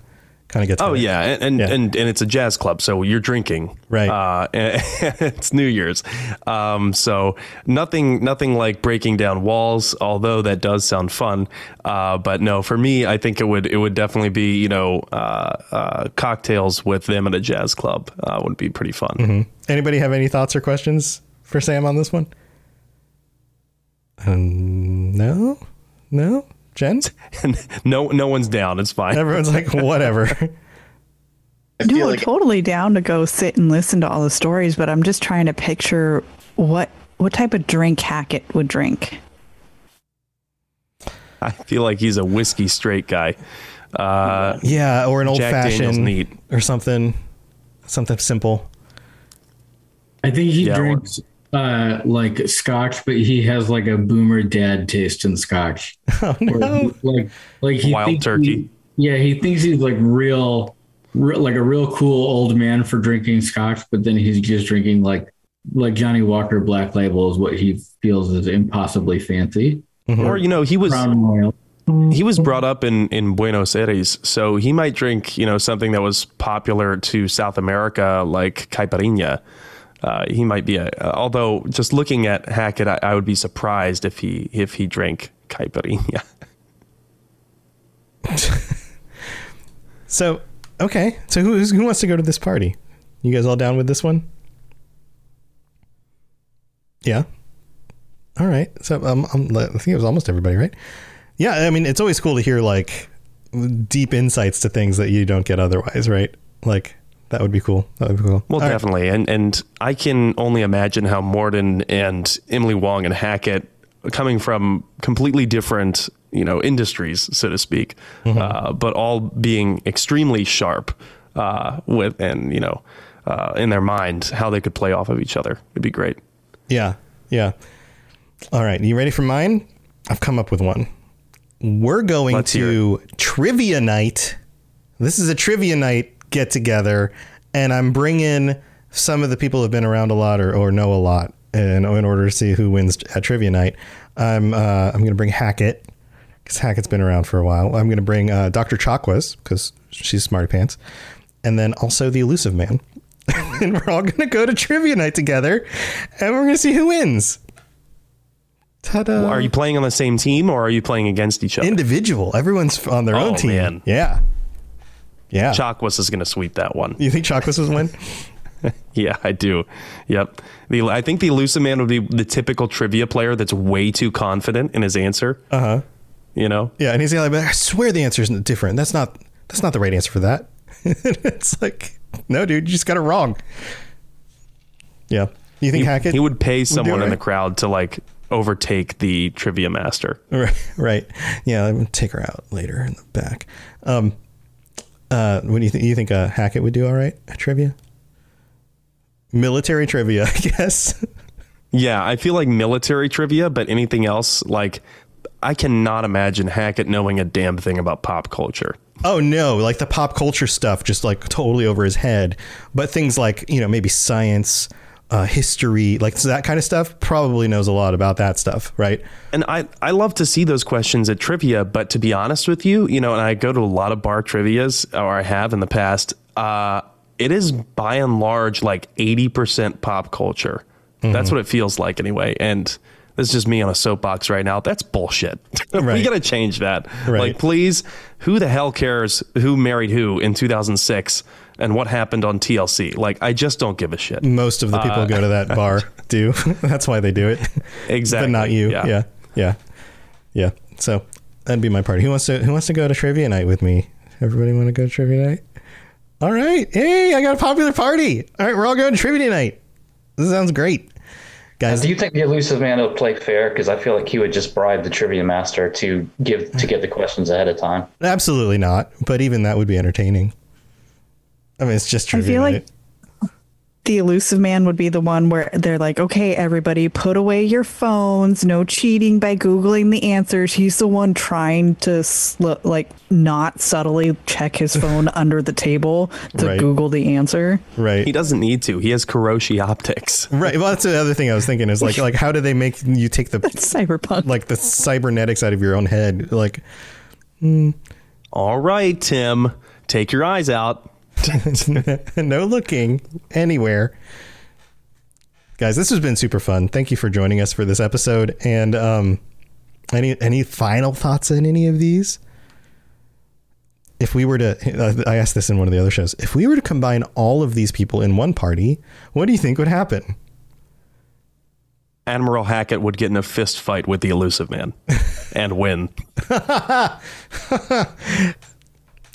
kind of gets. Oh yeah, and and, and and it's a jazz club, so you're drinking, right? Uh, it's New Year's, um, so nothing nothing like breaking down walls. Although that does sound fun, uh, but no, for me, I think it would it would definitely be you know uh, uh, cocktails with them at a jazz club uh, would be pretty fun. hmm Anybody have any thoughts or questions for Sam on this one? Um, no, no, Jen. no, no one's down. It's fine. Everyone's like whatever. No, totally down to go sit and listen to all the stories, but I'm just trying to picture what what type of drink Hackett would drink. I feel like he's a whiskey straight guy. Uh, yeah, or an old Jack fashioned neat. or something, something simple. I think he Yeah, or- drinks uh, like scotch, but he has like a boomer dad taste in scotch. Oh no! Like, like he Wild turkey. he- yeah, he thinks he's like real, real, like a real cool old man for drinking scotch, but then he's just drinking like like Johnnie Walker Black Label is what he feels is impossibly fancy. Or you know, he was he was brought up in in Buenos Aires, so he might drink you know something that was popular to South America like caipirinha. Uh, he might be a. Although just looking at Hackett, I, I would be surprised if he if he drank caipirinha. So okay, so who who wants to go to this party? You guys all down with this one? Yeah. All right. So um, I'm, I think it was almost everybody, right? Yeah. I mean, it's always cool to hear like deep insights to things that you don't get otherwise, right? Like that would be cool. That would be cool. Well, All right. definitely, and and I can only imagine how Mordin and Emily Wong and Hackett, coming from completely different you know industries, so to speak, Mm-hmm. uh, but all being extremely sharp uh, with and you know uh, in their mind how they could play off of each other. It'd be great. Yeah. Yeah. All right. You ready for mine? I've come up with one. We're going Let's to trivia night. This is a trivia night get together, and I'm bringing some of the people who've been around a lot or, or know a lot, and in order to see who wins at trivia night, I'm uh, I'm going to bring Hackett because Hackett's been around for a while. I'm going to bring uh, Dr. Chakwas because she's smarty pants, and then also the Illusive Man. and we're all going to go to trivia night together, and we're going to see who wins. Ta-da! Are you playing on the same team or are you playing against each other? Individual. Everyone's on their Oh, own team. man. Yeah. Yeah. Chakwas is going to sweep that one. You think Chakwas will win? Yeah, I do. Yep. The I think the Illusive Man would be the typical trivia player that's way too confident in his answer. Uh huh. You know. Yeah, and he's like, "I swear the answer isn't different. That's not that's not the right answer for that." it's like, no, dude, you just got it wrong. Yeah. You think he, Hackett? He would pay someone it in the crowd to like overtake the trivia master. Right, right. Yeah, I'm gonna take her out later in the back. Um, uh, what do you think? You think uh, Hackett would do all right at trivia? Military trivia, I guess. Yeah, I feel like military trivia, but anything else, like I cannot imagine Hackett knowing a damn thing about pop culture. Oh no, like the pop culture stuff just like totally over his head. But things like, you know, maybe science, uh, history, like that kind of stuff, probably knows a lot about that stuff, right? And I, I love to see those questions at trivia, but to be honest with you, you know, and I go to a lot of bar trivias, or I have in the past, uh, it is by and large like 80% pop culture. That's Mhm. what it feels like anyway. And this is just me on a soapbox right now. That's bullshit. we got to change that. Right. Like, please, who the hell cares who married who in 2006 and what happened on TLC? Like, I just don't give a shit. Most of the people Uh, go to that bar do. That's why they do it. Exactly. But not you. Yeah. Yeah. yeah. Yeah. So that'd be my party. Who wants to who wants to go to trivia night with me? Everybody want to go to trivia night? All right. Hey, I got a popular party. All right, we're all going to trivia night. This sounds great. Guys, Do you think the Illusive Man will play fair? Because I feel like he would just bribe the trivia master to give to get the questions ahead of time. Absolutely not. But even that would be entertaining. I mean, it's just I feel night. like the Illusive Man would be the one where they're like, okay, everybody, put away your phones. No cheating by Googling the answers. He's the one trying to, sl- like, not subtly check his phone under the table to Right. Google the answer. Right. He doesn't need to. He has Kuwashii optics. Right. Well, that's the other thing I was thinking is like, like how do they make you take the cyberpunk, like the cybernetics out of your own head? Like, hmm. All right, Tim, take your eyes out. no looking anywhere. Guys, this has been super fun. Thank you for joining us for this episode. And um, any any final thoughts on any of these? If we were to, I asked this in one of the other shows. If we were to combine all of these people in one party, what do you think would happen? Admiral Hackett would get in a fist fight with the Illusive Man and win.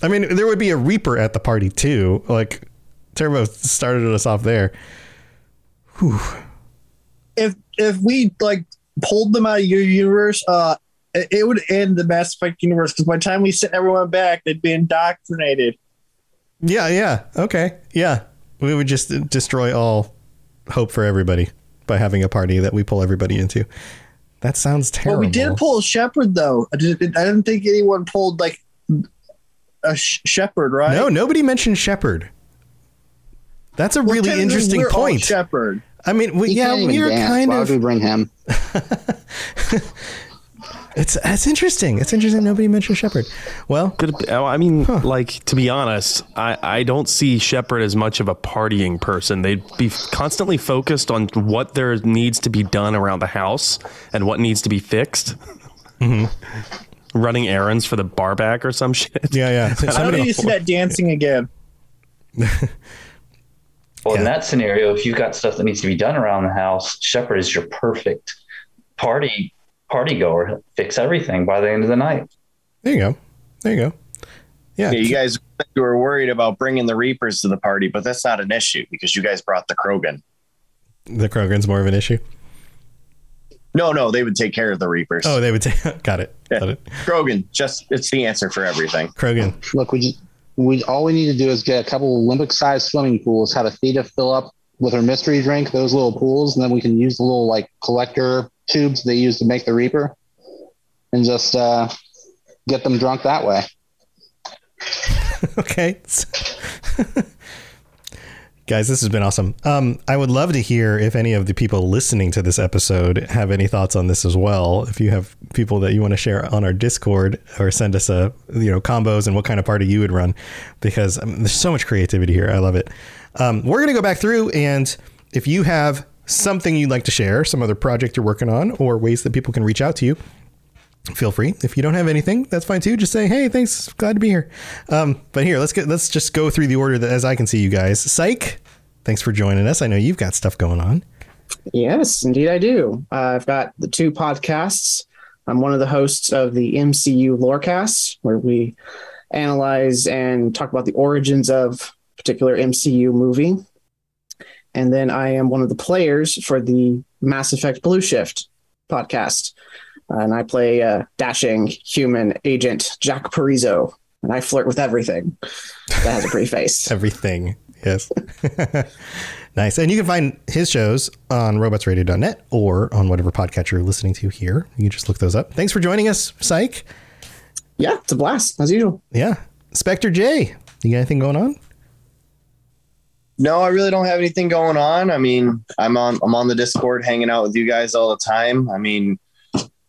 I mean, there would be a Reaper at the party too. Like Turbo started us off there. if if we like pulled them out of your universe, uh, it, it would end the Mass Effect universe because by the time we sent everyone back, they'd be indoctrinated. Yeah, yeah, okay, yeah. We would just destroy all hope for everybody by having a party that we pull everybody into. That sounds Well, terrible. we did pull Shepard though. I didn't think anyone pulled like a sh- Shepard, right? No, nobody mentioned Shepard. That's a Well, really interesting we're all point. Shepard. I mean, we, yeah, we're dance. kind Why of. would we bring him? It's it's interesting. It's interesting. Nobody mentioned Shepard. Well, Could be- oh, I mean, like to be honest, I, I don't see Shepard as much of a partying person. They'd be constantly focused on what there needs to be done around the house and what needs to be fixed. Mm-hmm. Running errands for the bar back or some shit. Yeah, yeah. I don't need to see that dancing again. Well, in that scenario, if you've got stuff that needs to be done around the house, Shepard is your perfect party party goer. Fix everything by the end of the night. There you go. There you go. Yeah. you guys you were worried about bringing the Reapers to the party, but that's not an issue because you guys brought the Krogan. The Krogan's more of an issue. No, no, they would take care of the Reapers. Oh, they would take. Got it. Got it. Krogan, just it's the answer for everything. Krogan. Look, we just we all we need to do is get a couple Olympic-sized swimming pools, have Aethyta fill up with her mystery drink those little pools, and then we can use the little like collector tubes they use to make the Reaper, and just uh, get them drunk that way. okay. Guys, this has been awesome. Um, I would love to hear if any of the people listening to this episode have any thoughts on this as well. If you have people that you want to share on our Discord or send us a you know combos and what kind of party you would run, because um, there's so much creativity here. I love it. Um, we're gonna go back through and if you have something you'd like to share, some other project you're working on, or ways that people can reach out to you, feel free. If you don't have anything, that's fine too. Just say, "Hey, thanks, glad to be here." Um, but here, let's get let's just go through the order that as I can see you guys. Psych, thanks for joining us. I know you've got stuff going on. Yes, indeed, I do. Uh, I've got the two podcasts. I'm one of the hosts of the MCU Lorecast, where we analyze and talk about the origins of a particular MCU movie. And then I am one of the players for the Mass Effect Blue Shift podcast. And I play a dashing human agent Jack Parizo, and I flirt with everything that has a pretty face. everything, yes. nice. And you can find his shows on robotsradio.net or on whatever podcatcher you're listening to here. You can just look those up. Thanks for joining us, Psych. Yeah, it's a blast, as usual. Yeah. Spectre J, you got anything going on? No, I really don't have anything going on. I mean, I'm on I'm on the Discord hanging out with you guys all the time. I mean,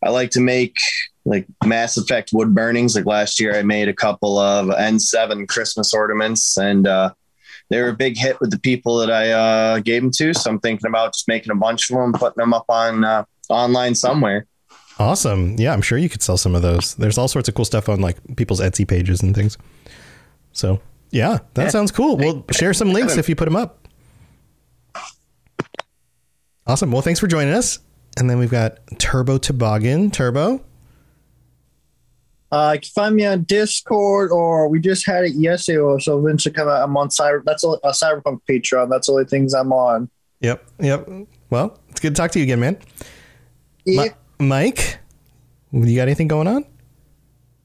I like to make like Mass Effect wood burnings. Like last year, I made a couple of N7 Christmas ornaments, and uh, they were a big hit with the people that I uh, gave them to. So I'm thinking about just making a bunch of them, putting them up on uh, online somewhere. Awesome. Yeah, I'm sure you could sell some of those. There's all sorts of cool stuff on like people's Etsy pages and things. So yeah, that Yeah. sounds cool. We'll share some links if you put them up. Awesome. Well, thanks for joining us. And then we've got Turbo Toboggan. Turbo. Uh, you can find me on Discord, or we just had it yesterday. Or so eventually come out. I'm on Cyber. That's a, a Cyberpunk Patreon. That's the only things I'm on. Yep. Yep. Well, it's good to talk to you again, man. Yeah. Mi- Mike, you got anything going on?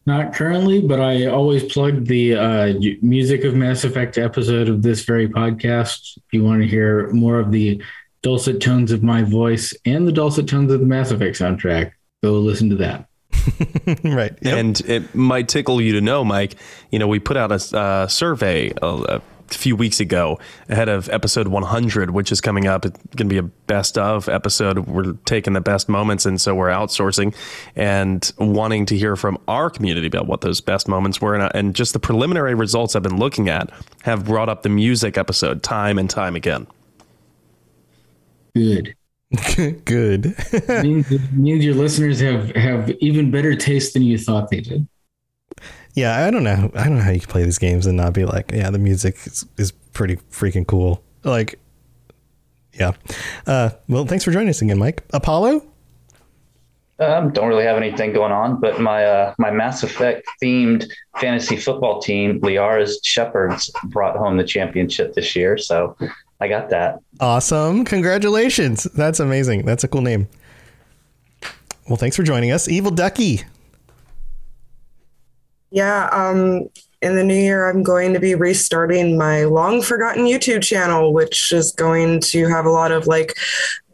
Not currently, but I always plug the uh, music of Mass Effect episode of this very podcast. If you want to hear more of the dulcet tones of my voice and the dulcet tones of the Mass Effect soundtrack, go listen to that. right. And it might tickle you to know, Mike, you know, we put out a uh, survey a, a few weeks ago ahead of episode 100, which is coming up. It's going to be a best of episode. We're taking the best moments, and so we're outsourcing and wanting to hear from our community about what those best moments were. And, and just the preliminary results I've been looking at have brought up the music episode time and time again. Good. Good. means, it means your listeners have have even better taste than you thought they did. Yeah, I don't know. I don't know how you can play these games and not be like, yeah, the music is, is pretty freaking cool. Like, yeah. Uh, well, thanks for joining us again, Mike. Apollo? Um, don't really have anything going on, but my uh, my Mass Effect themed fantasy football team, Liara's Shepherds, brought home the championship this year. So I got that. Awesome. Congratulations. That's amazing. That's a cool name. Well, thanks for joining us. Evil Ducky. Yeah, um, in the new year, I'm going to be restarting my long forgotten YouTube channel, which is going to have a lot of like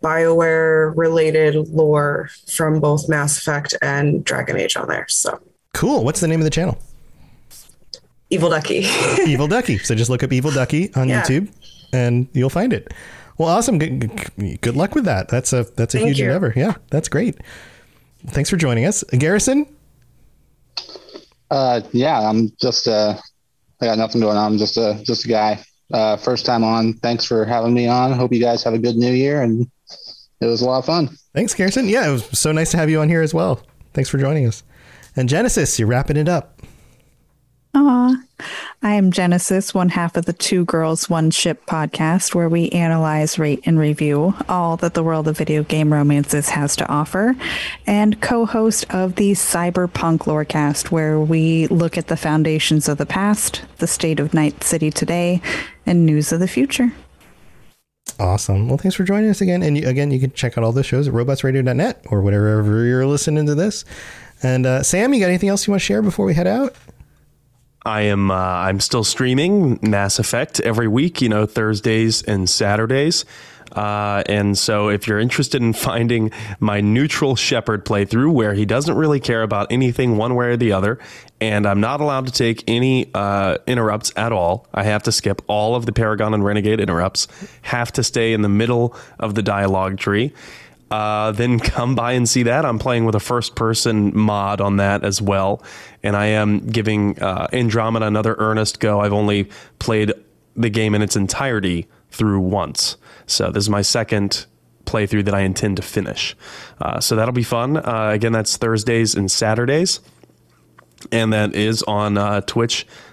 BioWare related lore from both Mass Effect and Dragon Age on there. So, Cool. What's the name of the channel? Evil Ducky. Evil Ducky. So just look up Evil Ducky on Yeah. YouTube and you'll find it. Well, awesome. Good, good- good luck with that. That's a that's a Thank huge you. endeavor. Yeah, that's great. Thanks for joining us. Garrison? Uh, yeah, I'm just uh, I got nothing going on. I'm just a just a guy. Uh, first time on. Thanks for having me on. Hope you guys have a good New Year, and it was a lot of fun. Thanks, Garrison. Yeah, it was so nice to have you on here as well. Thanks for joining us. And Genesis, you're wrapping it up. Aw. I am Genesis, one half of the Two Girls, One Ship podcast, where we analyze, rate, and review all that the world of video game romances has to offer, and co host of the Cyberpunk Lorecast, where we look at the foundations of the past, the state of Night City today, and news of the future. Awesome. Well, thanks for joining us again. And you, again, you can check out all the shows at robotsradio.net or whatever you're listening to this. And uh, Sam, you got anything else you want to share before we head out? I am uh, I'm still streaming Mass Effect every week, you know, Thursdays and Saturdays. Uh, and so, if you're interested in finding my neutral Shepard playthrough where he doesn't really care about anything one way or the other, and I'm not allowed to take any uh, interrupts at all, I have to skip all of the Paragon and Renegade interrupts, have to stay in the middle of the dialogue tree. Uh, then come by and see that. I'm playing with a first person mod on that as well. And I am giving uh, Andromeda another earnest go. I've only played the game in its entirety through once. So this is my second playthrough that I intend to finish. Uh, so that'll be fun. Uh, again, that's Thursdays and Saturdays. And that is on uh,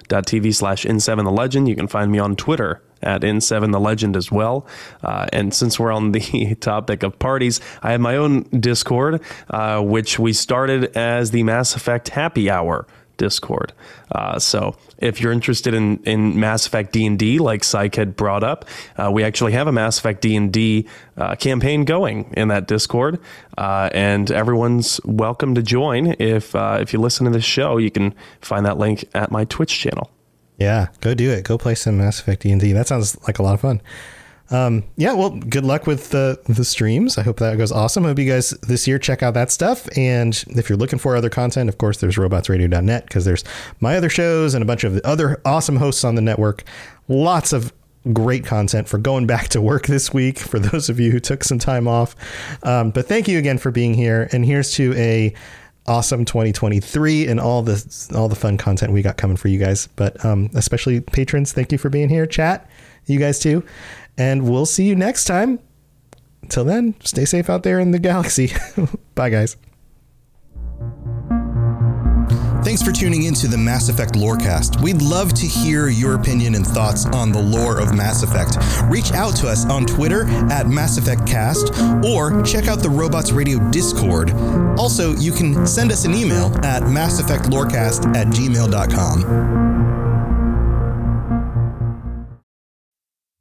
twitch.tv slash N7 The Legend. You can find me on Twitter at N7 The Legend as well. Uh, and since we're on the topic of parties, I have my own Discord, uh, which we started as the Mass Effect Happy Hour Discord. Uh, so if you're interested in, in Mass Effect D&D, like Syke had brought up, uh, we actually have a Mass Effect D&D uh, campaign going in that Discord, uh, and everyone's welcome to join. If uh, if you listen to this show, you can find that link at my Twitch channel. Yeah, go do it. Go play some Mass Effect D&D. That sounds like a lot of fun. Um, yeah, well, good luck with the the streams. I hope that goes awesome. I hope you guys this year check out that stuff. And if you're looking for other content, of course, there's robotsradio.net because there's my other shows and a bunch of other awesome hosts on the network. Lots of great content for going back to work this week for those of you who took some time off. Um, but thank you again for being here. And here's to a awesome 2023 and all the all the fun content we got coming for you guys. But um, especially patrons, thank you for being here. Chat, you guys too. And we'll see you next time. Until then, stay safe out there in the galaxy. Bye, guys. Thanks for tuning in to the Mass Effect Lorecast. We'd love to hear your opinion and thoughts on the lore of Mass Effect. Reach out to us on Twitter at Mass Effect Cast or check out the Robots Radio Discord. Also, you can send us an email at masseffectlorecast at gmail.com.